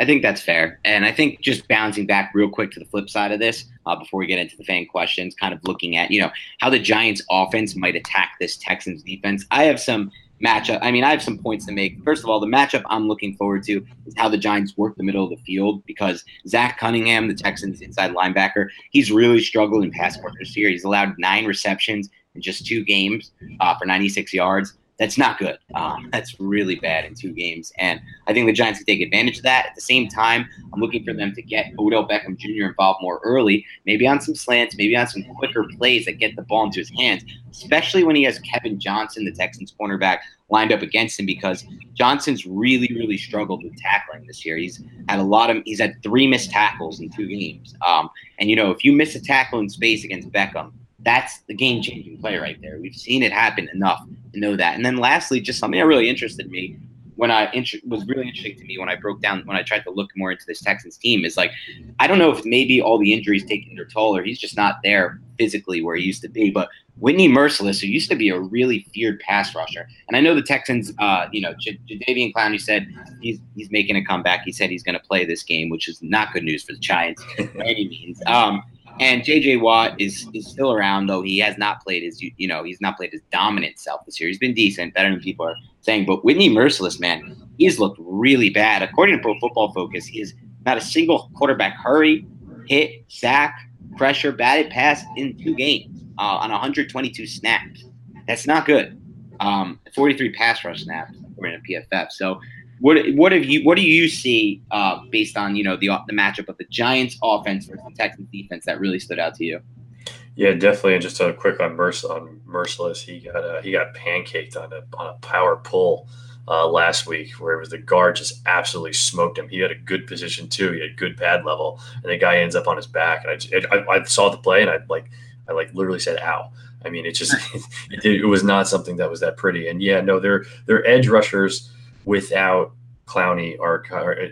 I think that's fair. And I think just bouncing back real quick to the flip side of this, uh, before we get into the fan questions, kind of looking at, you know, how the Giants offense might attack this Texans defense. I have some matchup. I mean, I have some points to make. First of all, the matchup I'm looking forward to is how the Giants work the middle of the field because Zach Cunningham, the Texans inside linebacker, he's really struggled in pass coverage year. He's allowed nine receptions in just two games uh, for 96 yards that's not good. Um, that's really bad in two games. And I think the Giants can take advantage of that. At the same time, I'm looking for them to get Odell Beckham Jr. involved more early, maybe on some slants, maybe on some quicker plays that get the ball into his hands, especially when he has Kevin Johnson, the Texans cornerback, lined up against him because Johnson's really, really struggled with tackling this year. He's had a lot of, he's had three missed tackles in two games. Um, and, you know, if you miss a tackle in space against Beckham, that's the game changing play right there. We've seen it happen enough to know that. And then lastly, just something that really interested me when I int- was really interesting to me when I broke down when I tried to look more into this Texans team is like I don't know if maybe all the injuries taking their toll or he's just not there physically where he used to be. But Whitney Mercilus, who used to be a really feared pass rusher, and I know the Texans, uh, you know, J- Jadeveon Clowney said he's he's making a comeback. He said he's going to play this game, which is not good news for the Giants by any means. Um, and JJ Watt is is still around, though he has not played his you know he's not played his dominant self this year. He's been decent, better than people are saying. But Whitney Mercilus, man, he's looked really bad. According to Pro Football Focus, he is not a single quarterback hurry, hit, sack, pressure, batted pass in two games uh, on 122 snaps. That's not good. Um, 43 pass rush snaps according to PFF. So what what have you what do you see uh, based on you know the the matchup of the Giants offense versus the Texans defense that really stood out to you? Yeah, definitely. And just a quick on, Merc- on Mercilus, he got uh, he got pancaked on a on a power pull uh, last week, where it was the guard just absolutely smoked him. He had a good position too. He had good pad level, and the guy ends up on his back. And I, just, I, I saw the play, and I like I like literally said, "Ow." I mean, it just it, it was not something that was that pretty. And yeah, no, they're they're edge rushers without Clowney are,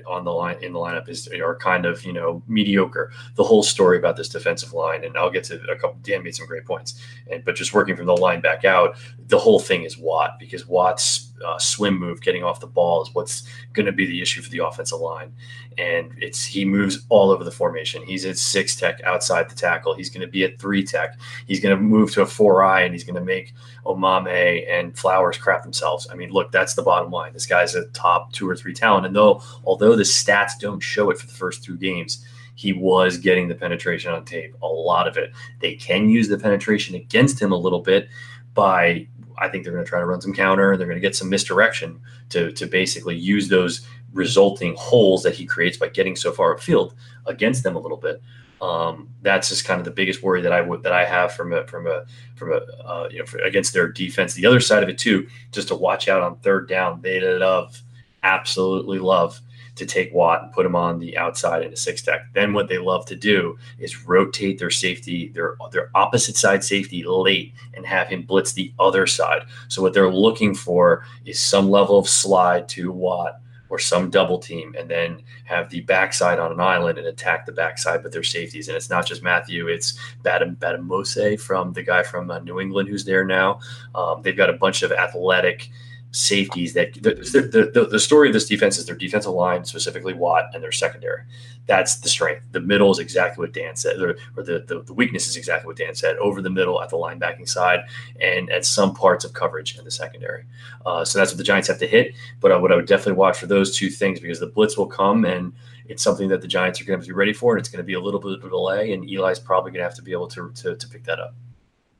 on the line in the lineup is are kind of you know mediocre. The whole story about this defensive line, and I'll get to a couple. Dan made some great points, and but just working from the line back out, the whole thing is Watt because Watt's uh, swim move, getting off the ball, is what's going to be the issue for the offensive line. And it's he moves all over the formation. He's at six tech outside the tackle. He's going to be at three tech. He's going to move to a four eye, and he's going to make Omameh and Flowers crap themselves. I mean, look, that's the bottom line. This guy's a top two or three talent, and though although the stats don't show it for the first two games he was getting the penetration on tape, a lot of it. They can use the penetration against him a little bit by I think they're going to try to run some counter. And they're going to get some misdirection to to basically use those resulting holes that he creates by getting so far upfield against them a little bit. Um, that's just kind of the biggest worry that I would that I have from a from a from a uh, you know for, against their defense. The other side of it too, just to watch out on third down. They love, absolutely love to take Watt and put him on the outside in a six tech. Then what they love to do is rotate their safety, their their opposite side safety late and have him blitz the other side. So what they're looking for is some level of slide to Watt or some double team and then have the backside on an island and attack the backside with their safeties. And it's not just Mathieu, it's Badam Bademosi from the guy from uh, New England who's there now. Um, they've got a bunch of athletic safeties that the, the, the, the, story of this defense is their defensive line, specifically Watt, and their secondary. That's the strength. The middle is exactly what Dan said, or, or the, the, the, weakness is exactly what Dan said over the middle at the linebacking side and at some parts of coverage in the secondary. Uh, so that's what the Giants have to hit. But I, what I would definitely watch for those two things because the blitz will come and it's something that the Giants are going to to be ready for, and it's going to be a little bit of a delay, and Eli's probably going to have to be able to, to, to pick that up.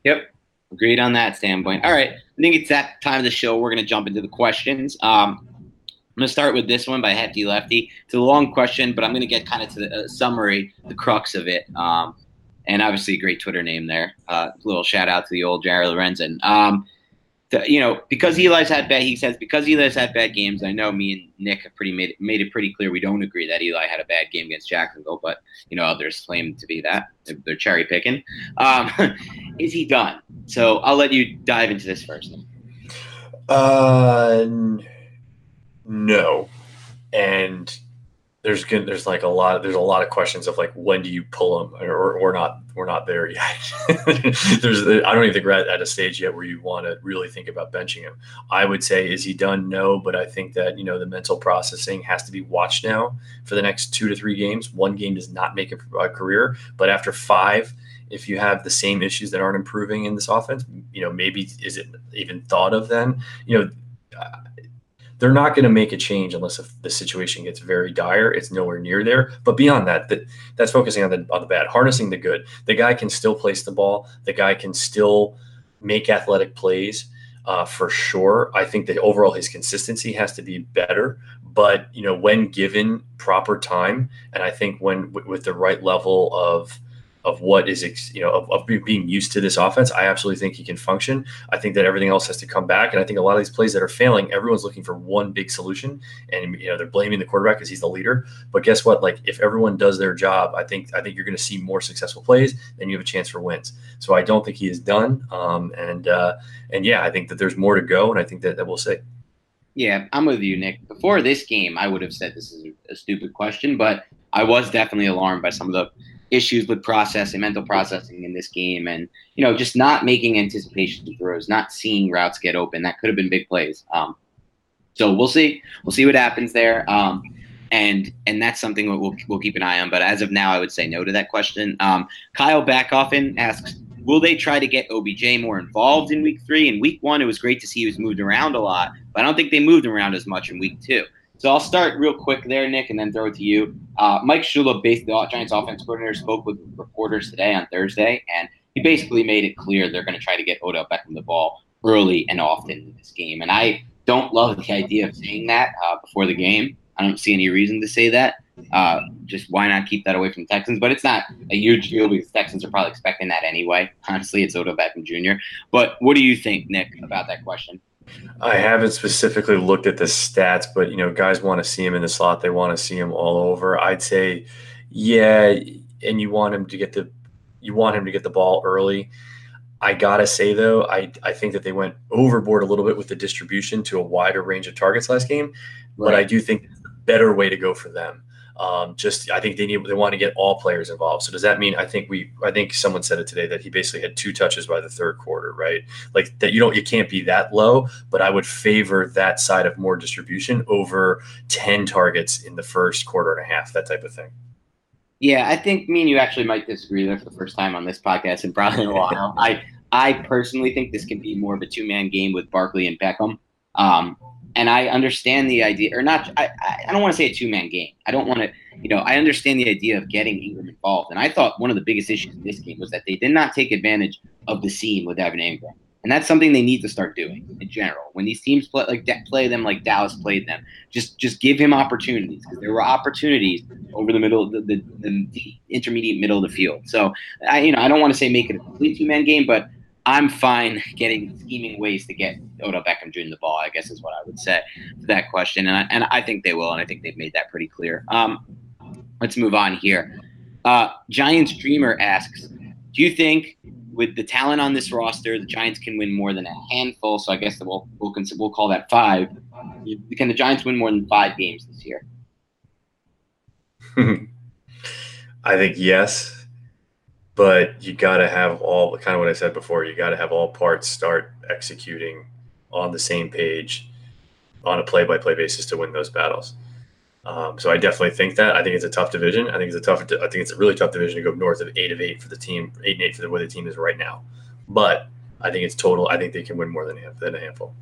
Yep. Agreed on that standpoint. All right. I think it's that time of the show. We're going to jump into the questions. Um, I'm going to start with this one by Hefty Lefty. It's a long question, but I'm going to get kind of to the uh, summary, the crux of it. Um, and obviously, a great Twitter name there. Uh, little shout out to the old Jared Lorenzen. Um, the, you know, because Eli's had bad, he says because Eli's had bad games. I know me and Nick have pretty made it, made it pretty clear we don't agree that Eli had a bad game against Jacksonville, but you know others claim to be that they're cherry picking. Um, is he done? So I'll let you dive into this first. Uh, no, and there's there's like a lot there's a lot of questions of like when do you pull them or we're not we're not there yet. There's i don't even think we're at, at a stage yet where you want to really think about benching him. I would say is he done? No but i think that you know the mental processing has to be watched now for the next two to three games. One game does not make a, a career but after five if you have the same issues that aren't improving in this offense you know maybe is it even thought of then? You know they're not going to make a change unless the situation gets very dire. It's nowhere near there. But beyond that, that that's focusing on the on the bad, harnessing the good. The guy can still place the ball. The guy can still make athletic plays uh, for sure. I think that overall his consistency has to be better. But you know, when given proper time, and I think when with the right level of of what is you know of, of, being used to this offense i absolutely think he can function. I think that everything else has to come back and i think a lot of these plays that are failing everyone's looking for one big solution and you know they're blaming the quarterback because he's the leader. But guess what? Like if everyone does their job i think i think you're going to see more successful plays then you have a chance for wins. So i don't think he is done um, and uh, and yeah i think that there's more to go and i think that, that we'll see. Yeah, I'm with you, Nick. Before this game, I would have said this is a stupid question, but I was definitely alarmed by some of the issues with processing, mental processing in this game, and you know, just not making anticipation throws, not seeing routes get open. That could have been big plays. Um, so we'll see. We'll see what happens there. Um, and and that's something we'll we'll keep an eye on. But as of now, I would say no to that question. Um, Kyle Backoffen asks, will they try to get OBJ more involved in Week Three? In Week One, it was great to see he was moved around a lot, but I don't think they moved around as much in Week Two. So I'll start real quick there, Nick, and then throw it to you. Uh, Mike Shula, based the Giants offense coordinator, spoke with reporters today on Thursday, and he basically made it clear they're going to try to get Odell Beckham the ball early and often in this game. And I don't love the idea of saying that uh, before the game. I don't see any reason to say that. Uh, just why not keep that away from the Texans? But it's not a huge deal because Texans are probably expecting that anyway. Honestly, it's Odell Beckham Jr. But what do you think, Nick, about that question? I haven't specifically looked at the stats, but you know, guys want to see him in the slot. They want to see him all over. I'd say, yeah, and you want him to get the you want him to get the ball early. I gotta say though, I I think that they went overboard a little bit with the distribution to a wider range of targets last game, right. but I do think it's a better way to go for them. Um, just I think they need they want to get all players involved. So does that mean I think we I think someone said it today that he basically had two touches by the third quarter, right? Like that you don't you can't be that low, but I would favor that side of more distribution over 10 targets in the first quarter and a half, that type of thing. Yeah, I think me and you actually might disagree there for the first time on this podcast in probably in a while. I I personally think this can be more of a two man game with Barkley and Beckham. Um, and I understand the idea, or not. I, I don't want to say a two man game. I don't want to, you know. I understand the idea of getting Engram involved, and I thought one of the biggest issues in this game was that they did not take advantage of the seam with Evan Engram, and that's something they need to start doing in general. When these teams play like play them like Dallas played them, just just give him opportunities because there were opportunities over the middle, the, the, the intermediate middle of the field. So I, you know, I don't want to say make it a complete two man game, but I'm fine getting scheming ways to get Odell Beckham Jr. the ball. I guess is what I would say to that question, and I, and I think they will, and I think they've made that pretty clear. Um, let's move on here. Uh, Giants Dreamer asks, do you think with the talent on this roster, the Giants can win more than a handful? So I guess we'll we'll, we'll call that five. Can the Giants win more than five games this year? I think yes but you got to have all kind of what I said before. You got to have all parts start executing on the same page on a play-by-play basis to win those battles. Um, so I definitely think that. I think it's a tough division. I think it's a tough. I think it's a really tough division to go north of eight of eight for the team, eight and eight for the way the team is right now. But I think it's total. I think they can win more than than a handful.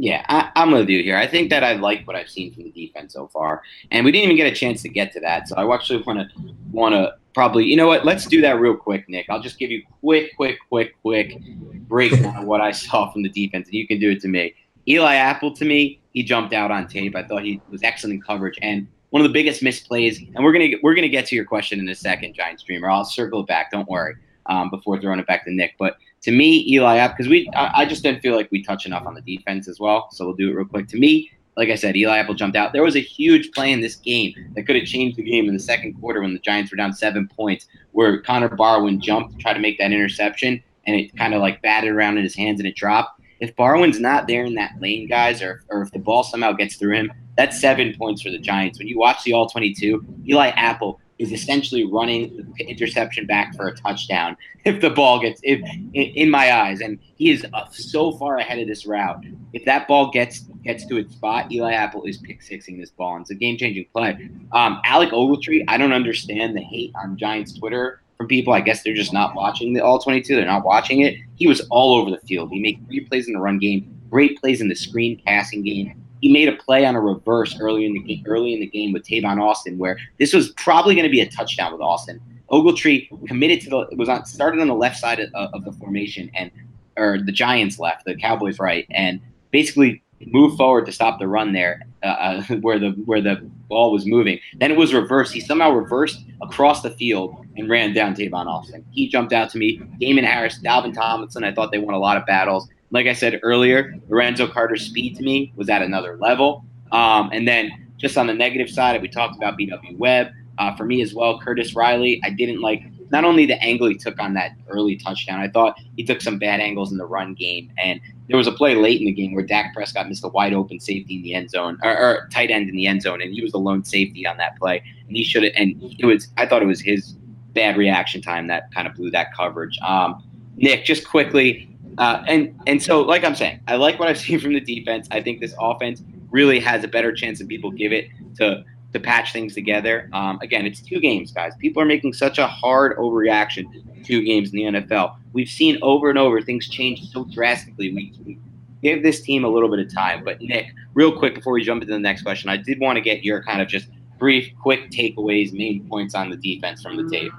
Yeah, I, am with you here. I think that I like what I've seen from the defense so far, and we didn't even get a chance to get to that. So I actually want to want to probably, you know what? Let's do that real quick, Nick. I'll just give you quick, quick, quick, quick breakdown of what I saw from the defense, and you can do it to me. Eli Apple, to me, he jumped out on tape. I thought he was excellent in coverage, and one of the biggest misplays. And we're gonna we're gonna get to your question in a second, Giant Streamer. I'll circle it back. Don't worry. Um, before throwing it back to Nick, but to me, Eli Apple, because we, I, I, just didn't feel like we touched enough on the defense as well. So we'll do it real quick. To me, like I said, Eli Apple jumped out. There was a huge play in this game that could have changed the game in the second quarter when the Giants were down seven points, where Connor Barwin jumped to try to make that interception, and it kind of like batted around in his hands and it dropped. If Barwin's not there in that lane, guys, or, or if the ball somehow gets through him, that's seven points for the Giants. When you watch the All 22, Eli Apple is essentially running the interception back for a touchdown if the ball gets if in my eyes. And he is uh, so far ahead of this route. If that ball gets gets to its spot eli apple is pick sixing this ball. And it's a game-changing play. Um, alec ogletree i don't understand the hate on giants twitter from people. I guess they're just not watching the all 22 they're not watching it. He was all over the field. He made three plays in the run game great plays in the screen passing game he made a play on a reverse early in the game, early in the game with Tavon Austin, where this was probably going to be a touchdown with Austin. Ogletree committed to the was on started on the left side of, of the formation and or the Giants left, the Cowboys right, and basically moved forward to stop the run there uh, uh where the where the ball was moving. Then it was reversed. He somehow reversed across the field and ran down Tavon Austin. He jumped out to me. Damon Harris, Dalvin Tomlinson. I thought they won a lot of battles like I said earlier, Lorenzo Carter's speed to me was at another level. Um, and then just on the negative side, we talked about BW Webb. Uh, for me as well, Curtis Riley, I didn't like not only the angle he took on that early touchdown, I thought he took some bad angles in the run game. And there was a play late in the game where Dak Prescott missed a wide open safety in the end zone, or, or tight end in the end zone, and he was the lone safety on that play. And he should have, and it was, I thought it was his bad reaction time that kind of blew that coverage. Um, Nick, just quickly, uh, and and so, like I'm saying, I like what I've seen from the defense. I think this offense really has a better chance than people give it to to patch things together. Um, again, it's two games, guys. People are making such a hard overreaction two games in the NFL. We've seen over and over things change so drastically week. Give this team a little bit of time. But Nick, real quick before we jump into the next question, I did want to get your kind of just brief, quick takeaways, main points on the defense from the tape.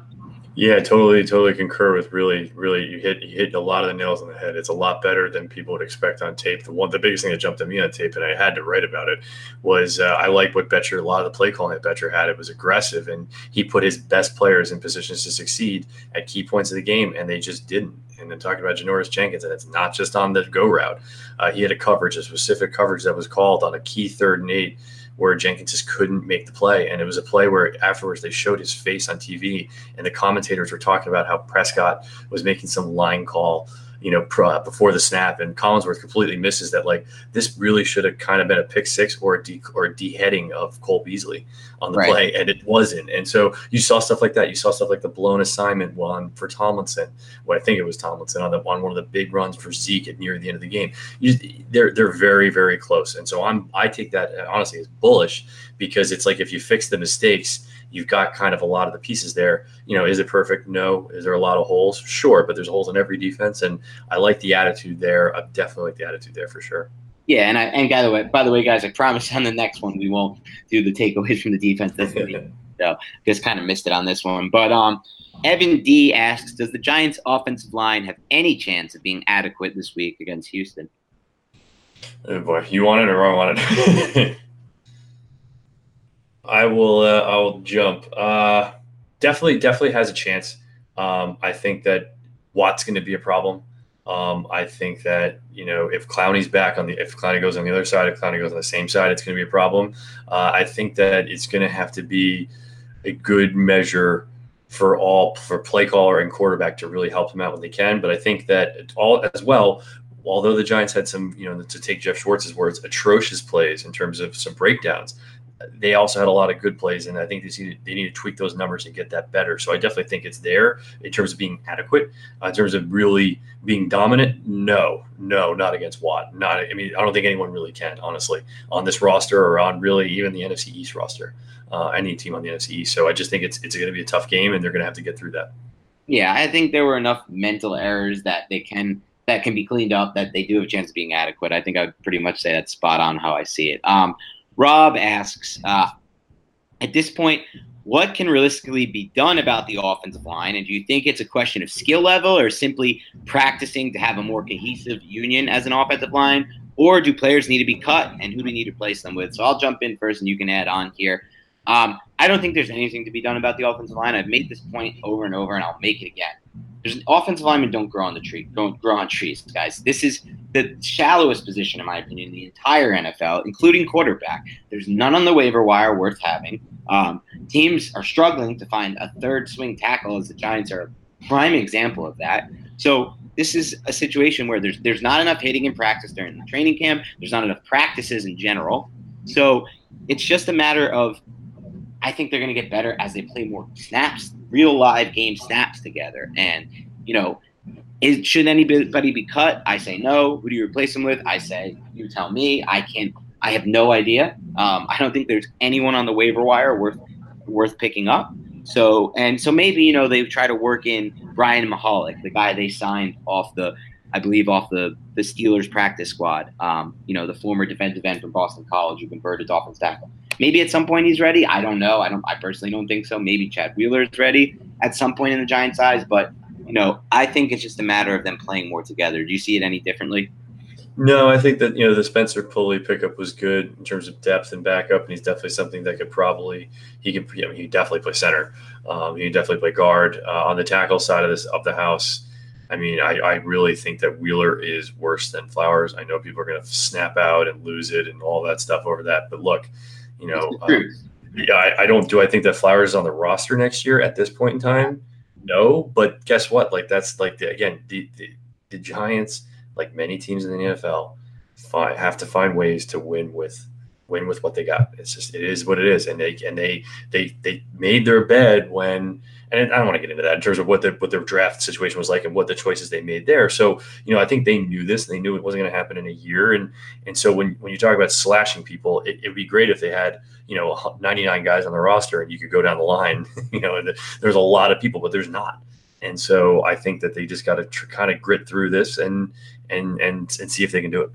Yeah, totally, totally concur with really, really you hit you hit a lot of the nails on the head. It's a lot better than people would expect on tape. The one the biggest thing that jumped at me on tape and I had to write about it was uh, I like what Bettcher a lot of the play calling that Bettcher had. It was aggressive and he put his best players in positions to succeed at key points of the game and they just didn't. And then talking about Janoris Jenkins, and it's not just on the go route. Uh, he had a coverage, a specific coverage that was called on a key third and eight where Jenkins just couldn't make the play. And it was a play where afterwards they showed his face on TV and the commentators were talking about how Prescott was making some line call you know, before the snap, and Collinsworth completely misses that. Like this really should have kind of been a pick six or a de- or a deheading of Cole Beasley on the right. play, and it wasn't. And so you saw stuff like that. You saw stuff like the blown assignment one for Tomlinson. What I think it was Tomlinson on the on one of the big runs for Zeke at near the end of the game. You, they're they're very very close, and so I'm I take that honestly as bullish because it's like if you fix the mistakes you've got kind of a lot of the pieces there. You know, is it perfect? No. Is there a lot of holes? Sure, but there's holes in every defense, and I like the attitude there. I definitely like the attitude there for sure. Yeah, and I and by the way, by the way, guys, I promise on the next one we won't do the takeaways from the defense. That's so just kind of missed it on this one. But um, Evan D asks, does the Giants' offensive line have any chance of being adequate this week against Houston? Oh boy, you want it or I want it? I will. Uh, I will jump. Uh, definitely, definitely has a chance. Um, I think that Watt's going to be a problem. Um, I think that you know if Clowney's back on the if Clowney goes on the other side, if Clowney goes on the same side, it's going to be a problem. Uh, I think that it's going to have to be a good measure for all for play caller and quarterback to really help them out when they can. But I think that all as well. Although the Giants had some, you know, to take Geoff Schwartz's words, atrocious plays in terms of some breakdowns, they also had a lot of good plays, and I think they need, they need to tweak those numbers and get that better. So I definitely think it's there in terms of being adequate. Uh, in terms of really being dominant, no, no, not against Watt. Not, I mean, I don't think anyone really can, honestly, on this roster or on really even the NFC East roster, uh, any team on the NFC East. So I just think it's it's going to be a tough game, and they're going to have to get through that. Yeah, I think there were enough mental errors that they can that can be cleaned up that they do have a chance of being adequate. I think I would pretty much say that's spot on how I see it. Um, Rob asks, uh, at this point, what can realistically be done about the offensive line? And do you think it's a question of skill level or simply practicing to have a more cohesive union as an offensive line? Or do players need to be cut and who do we need to replace them with? So I'll jump in first and you can add on here. Um, I don't think there's anything to be done about the offensive line. I've made this point over and over and I'll make it again. There's an offensive linemen don't grow on the tree, don't grow on trees, guys. This is the shallowest position, in my opinion, in the entire NFL, including quarterback. There's none on the waiver wire worth having. Um, teams are struggling to find a third swing tackle, as the Giants are a prime example of that. So this is a situation where there's there's not enough hitting in practice during the training camp. There's not enough practices in general. So it's just a matter of I think they're going to get better as they play more snaps, real live game snaps together. And, you know, is, should anybody be cut? I say no. Who do you replace them with? I say, you tell me. I can't, I have no idea. Um, I don't think there's anyone on the waiver wire worth worth picking up. So, and so maybe, you know, they try to work in Brian Mihalik, the guy they signed off the, I believe, off the, the Steelers practice squad. Um, you know, the former defensive end from Boston College who converted to offense tackle. Maybe at some point he's ready. I don't know. I don't. I personally don't think so. Maybe Chad Wheeler is ready at some point in the Giants' eyes, but you know, I think it's just a matter of them playing more together. Do you see it any differently? No, I think that you know the Spencer Pulley pickup was good in terms of depth and backup, and he's definitely something that could probably he could you know, he definitely play center. Um, he definitely play guard uh, on the tackle side of this of the house. I mean, I, I really think that Wheeler is worse than Flowers. I know people are going to snap out and lose it and all that stuff over that, but look, you know, um, yeah, I, I, don't. Do I think that Flowers is on the roster next year at this point in time? No, but guess what? Like that's like the, again the, the, the Giants, like many teams in the NFL, find, have to find ways to win with win with what they got. It's just it is what it is, and they and they they they made their bed when and I don't want to get into that in terms of what the what their draft situation was like and what the choices they made there. So you know, I think they knew this. They knew it wasn't going to happen in a year, and and so when when you talk about slashing people, it would be great if they had you know 99 guys on the roster and you could go down the line. you know, and there's a lot of people, but there's not. And so I think that they just got to tr- kind of grit through this and and and and see if they can do it.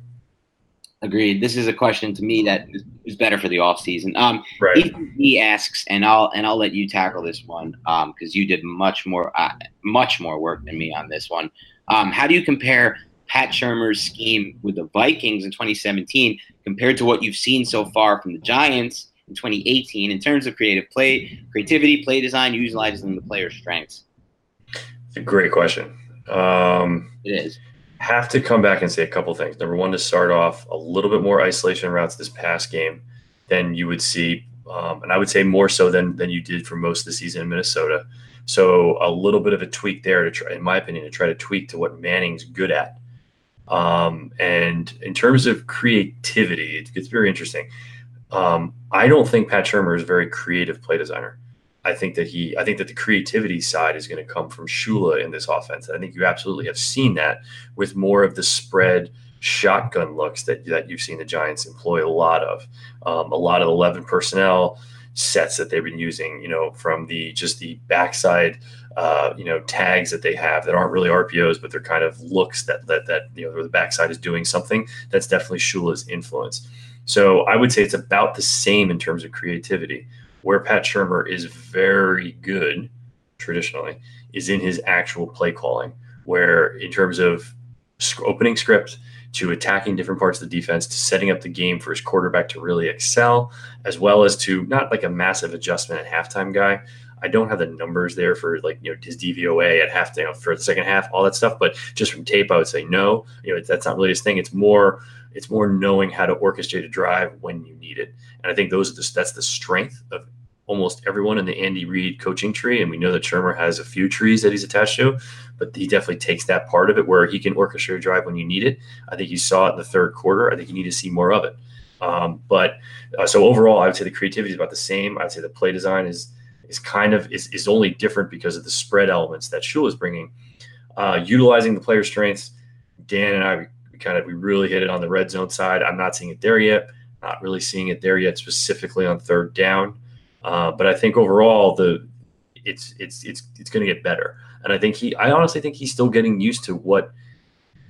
Agreed. This is a question to me that is better for the off season. Um, right. He asks, and I'll and I'll let you tackle this one because um, you did much more uh, much more work than me on this one. Um, how do you compare Pat Shurmur's scheme with the Vikings in 2017 compared to what you've seen so far from the Giants in 2018 in terms of creative play, creativity, play design, utilizing the player's strengths? It's a great question. Um, it is have to come back and say a couple things. Number one, to start off a little bit more isolation routes this past game than you would see, um, and I would say more so than than you did for most of the season in Minnesota. So a little bit of a tweak there to try, in my opinion, to try to tweak to what Manning's good at. Um, and in terms of creativity, it gets very interesting. Um, I don't think Pat Shurmur is a very creative play designer. I think that he, I think that the creativity side is going to come from Shula in this offense. I think you absolutely have seen that with more of the spread shotgun looks that that you've seen the Giants employ a lot of, um, a lot of eleven personnel sets that they've been using. You know, from the just the backside, uh, you know, tags that they have that aren't really RPOs, but they're kind of looks that that that you know the backside is doing something. That's definitely Shula's influence. So I would say it's about the same in terms of creativity where Pat Shurmur is very good traditionally is in his actual play calling, where in terms of opening script to attacking different parts of the defense to setting up the game for his quarterback to really excel, as well as to not like a massive adjustment at halftime guy. I don't have the numbers there for like you know his DVOA at half, you know, for the second half, all that stuff. But just from tape, I would say no. You know that's not really his thing. It's more it's more knowing how to orchestrate a drive when you need it. And I think those are the, that's the strength of almost everyone in the Andy Reid coaching tree. And we know that Shurmur has a few trees that he's attached to, but he definitely takes that part of it where he can orchestrate a drive when you need it. I think you saw it in the third quarter. I think you need to see more of it. Um, but uh, so overall, I would say the creativity is about the same. I'd say the play design is is kind of is, is only different because of the spread elements that Shula is bringing. Uh, utilizing the player strengths, Dan and I we kind of we really hit it on the red zone side. I'm not seeing it there yet. Not really seeing it there yet, specifically on third down. Uh, but I think overall the it's it's it's it's going to get better. And I think he, I honestly think he's still getting used to what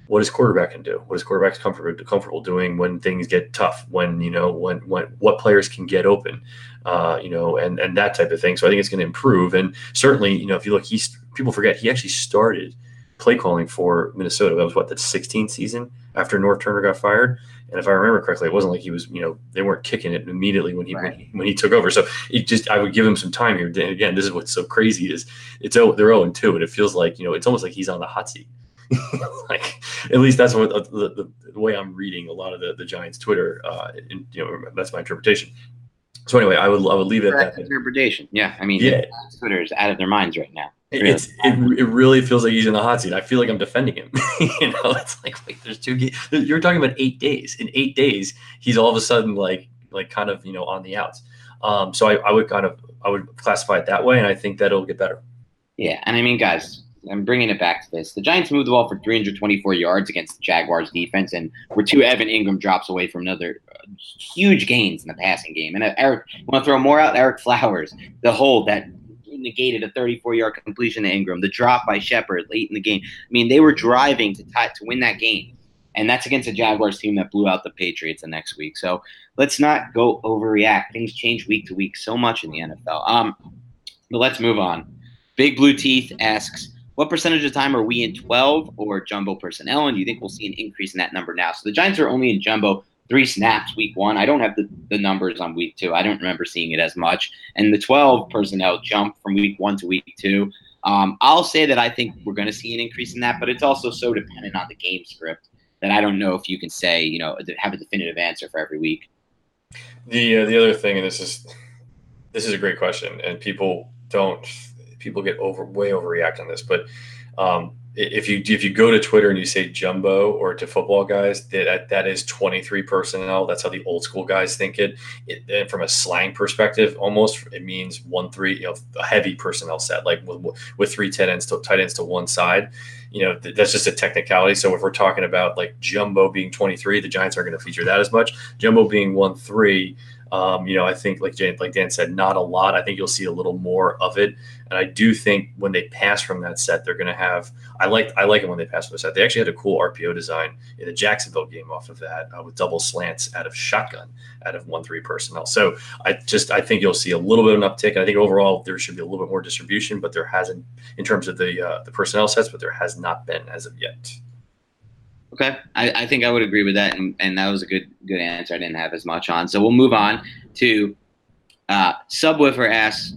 what his quarterback can do, what his quarterback's comfortable comfortable doing when things get tough, when you know when when what players can get open, uh, you know, and and that type of thing. So I think it's going to improve. And certainly, you know, if you look, he's people forget he actually started play calling for Minnesota. That was what the 16th season after Norv Turner got fired. And if I remember correctly, it wasn't like he was, you know, they weren't kicking it immediately when he right. when, he, when he took over. So it just I would give him some time here. And again, this is what's so crazy is it's oh they're 0 2, and it feels like you know it's almost like he's on the hot seat. like at least that's what the, the, the, way I'm reading a lot of the, the Giants Twitter. Uh, and, you know, that's my interpretation. So anyway, I would I would leave it at that. Interpretation. Yeah, I mean, yeah. Twitter is out of their minds right now. It's it, it really feels like he's in the hot seat. I feel like I'm defending him. you know, it's like wait, there's two. Games. You're talking about eight days. In eight days, he's all of a sudden like like kind of you know on the outs. Um, so I, I would kind of I would classify it that way, and I think that it'll get better. Yeah, and I mean, guys, I'm bringing it back to this. The Giants moved the ball for 324 yards against the Jaguars defense, and we're two Evan Engram drops away from another uh, huge gains in the passing game. And uh, Ereck, want to throw more out? Ereck Flowers, the hold that negated a 34 yard completion to Engram, the drop by Shepard late in the game. I mean, they were driving to tie, to win that game. And that's against a Jaguars team that blew out the Patriots the next week. So let's not go overreact. Things change week to week so much in the NFL. Um, but let's move on. Big Blue Teeth asks, what percentage of time are we in 12 or jumbo personnel? And do you think we'll see an increase in that number now? So the Giants are only in jumbo three snaps week one. I don't have the, the numbers on week two. I don't remember seeing it as much. And the 12 personnel jump from week one to week two. Um, I'll say that I think we're going to see an increase in that, but it's also so dependent on the game script that I don't know if you can say, you know, have a definitive answer for every week. The uh, the other thing, and this is this is a great question, and people don't people get over way overreact on this, but um, if you if you go to Twitter and you say jumbo or to football guys, that that is 23 personnel. That's how the old school guys think it. it and from a slang perspective, almost it means one three, you know, a heavy personnel set, like with with three tight ends to tight ends to one side. You know, that's just a technicality. So if we're talking about like jumbo being 23, the Giants aren't going to feature that as much. Jumbo being one three um, you know, I think like like Dan said, not a lot. I think you'll see a little more of it, and I do think when they pass from that set, they're going to have. I like I like it when they pass from the set. They actually had a cool RPO design in the Jacksonville game off of that uh, with double slants out of shotgun, out of one three personnel. So I just I think you'll see a little bit of an uptick. I think overall there should be a little bit more distribution, but there hasn't in terms of the uh, the personnel sets, but there has not been as of yet. Okay, I, I, think I would agree with that, and, and that was a good good answer. I didn't have as much on, so we'll move on to uh, Subwoofer asks.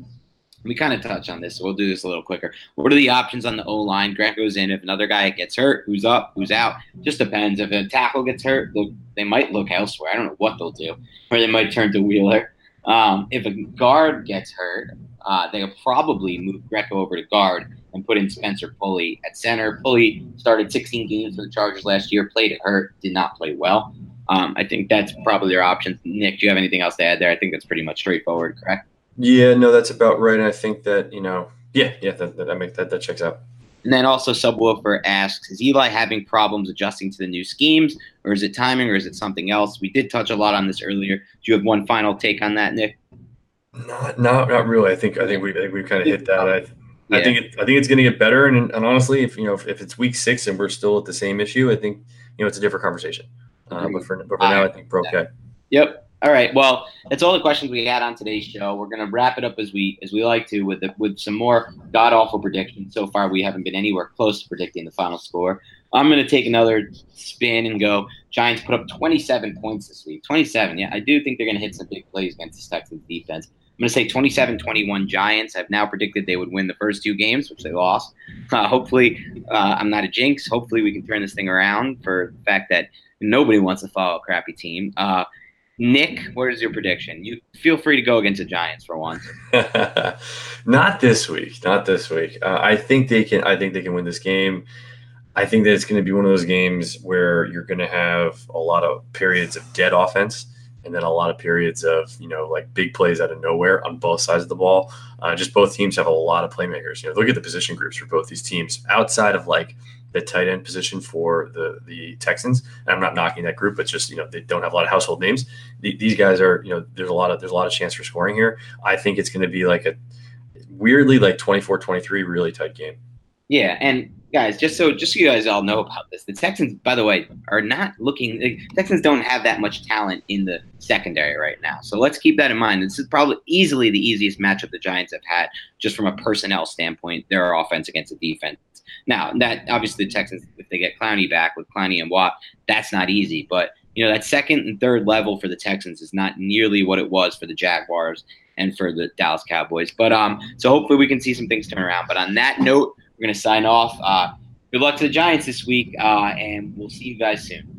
We kind of touched on this, so we'll do this a little quicker. What are the options on the O line? Grant goes in. If another guy gets hurt, who's up, who's out? Just depends. If a tackle gets hurt, they might look elsewhere. I don't know what they'll do, or they might turn to Wheeler. Um, if a guard gets hurt, uh, they'll probably move Greco over to guard and put in Spencer Pulley at center. Pulley started 16 games for the Chargers last year, played it hurt, did not play well. Um, I think that's probably their options. Nick, do you have anything else to add there? I think that's pretty much straightforward, correct? Yeah, no, that's about right. And I think that, you know, yeah, yeah, that, that, that, that, that checks out. And then also Subwoofer asks, is Eli having problems adjusting to the new schemes, or is it timing, or is it something else? We did touch a lot on this earlier. Do you have one final take on that, Nick? Not, not, not really. I think, I think we, I think we kind of hit that. I, yeah. I think it, I think it's going to get better. And, and honestly, if you know if, if, it's week six and we're still at the same issue, I think you know it's a different conversation. Uh, but for, but for now, I think we're okay. Yep. All right. Well, that's all the questions we had on today's show. We're going to wrap it up as we as we like to with the, with some more god awful predictions. So far, we haven't been anywhere close to predicting the final score. I'm going to take another spin and go. Giants put up 27 points this week. 27. Yeah, I do think they're going to hit some big plays against the Texans defense. I'm going to say 27 21 Giants. I've now predicted they would win the first two games, which they lost. Uh, hopefully, uh, I'm not a jinx. Hopefully, we can turn this thing around for the fact that nobody wants to follow a crappy team. Uh, Nick, what is your prediction? You feel free to go against the Giants for once. not this week. Not this week. Uh, I think they can. I think they can win this game. I think that it's going to be one of those games where you're going to have a lot of periods of dead offense and then a lot of periods of you know like big plays out of nowhere on both sides of the ball. Uh, just both teams have a lot of playmakers. You know, look at the position groups for both these teams outside of like the tight end position for the the Texans. And I'm not knocking that group, but just you know they don't have a lot of household names. The, these guys are you know there's a lot of there's a lot of chance for scoring here. I think it's going to be like a weirdly like 24-23 really tight game. Yeah, and guys, just so just so you guys all know about this, the Texans, by the way, are not looking. The Texans don't have that much talent in the secondary right now, so let's keep that in mind. This is probably easily the easiest matchup the Giants have had, just from a personnel standpoint. Their offense against the defense. Now, that obviously the Texans, if they get Clowney back with Clowney and Watt, that's not easy. But you know that second and third level for the Texans is not nearly what it was for the Jaguars and for the Dallas Cowboys. But um, so hopefully we can see some things turn around. But on that note. We're going to sign off. Uh, good luck to the Giants this week, uh, and we'll see you guys soon.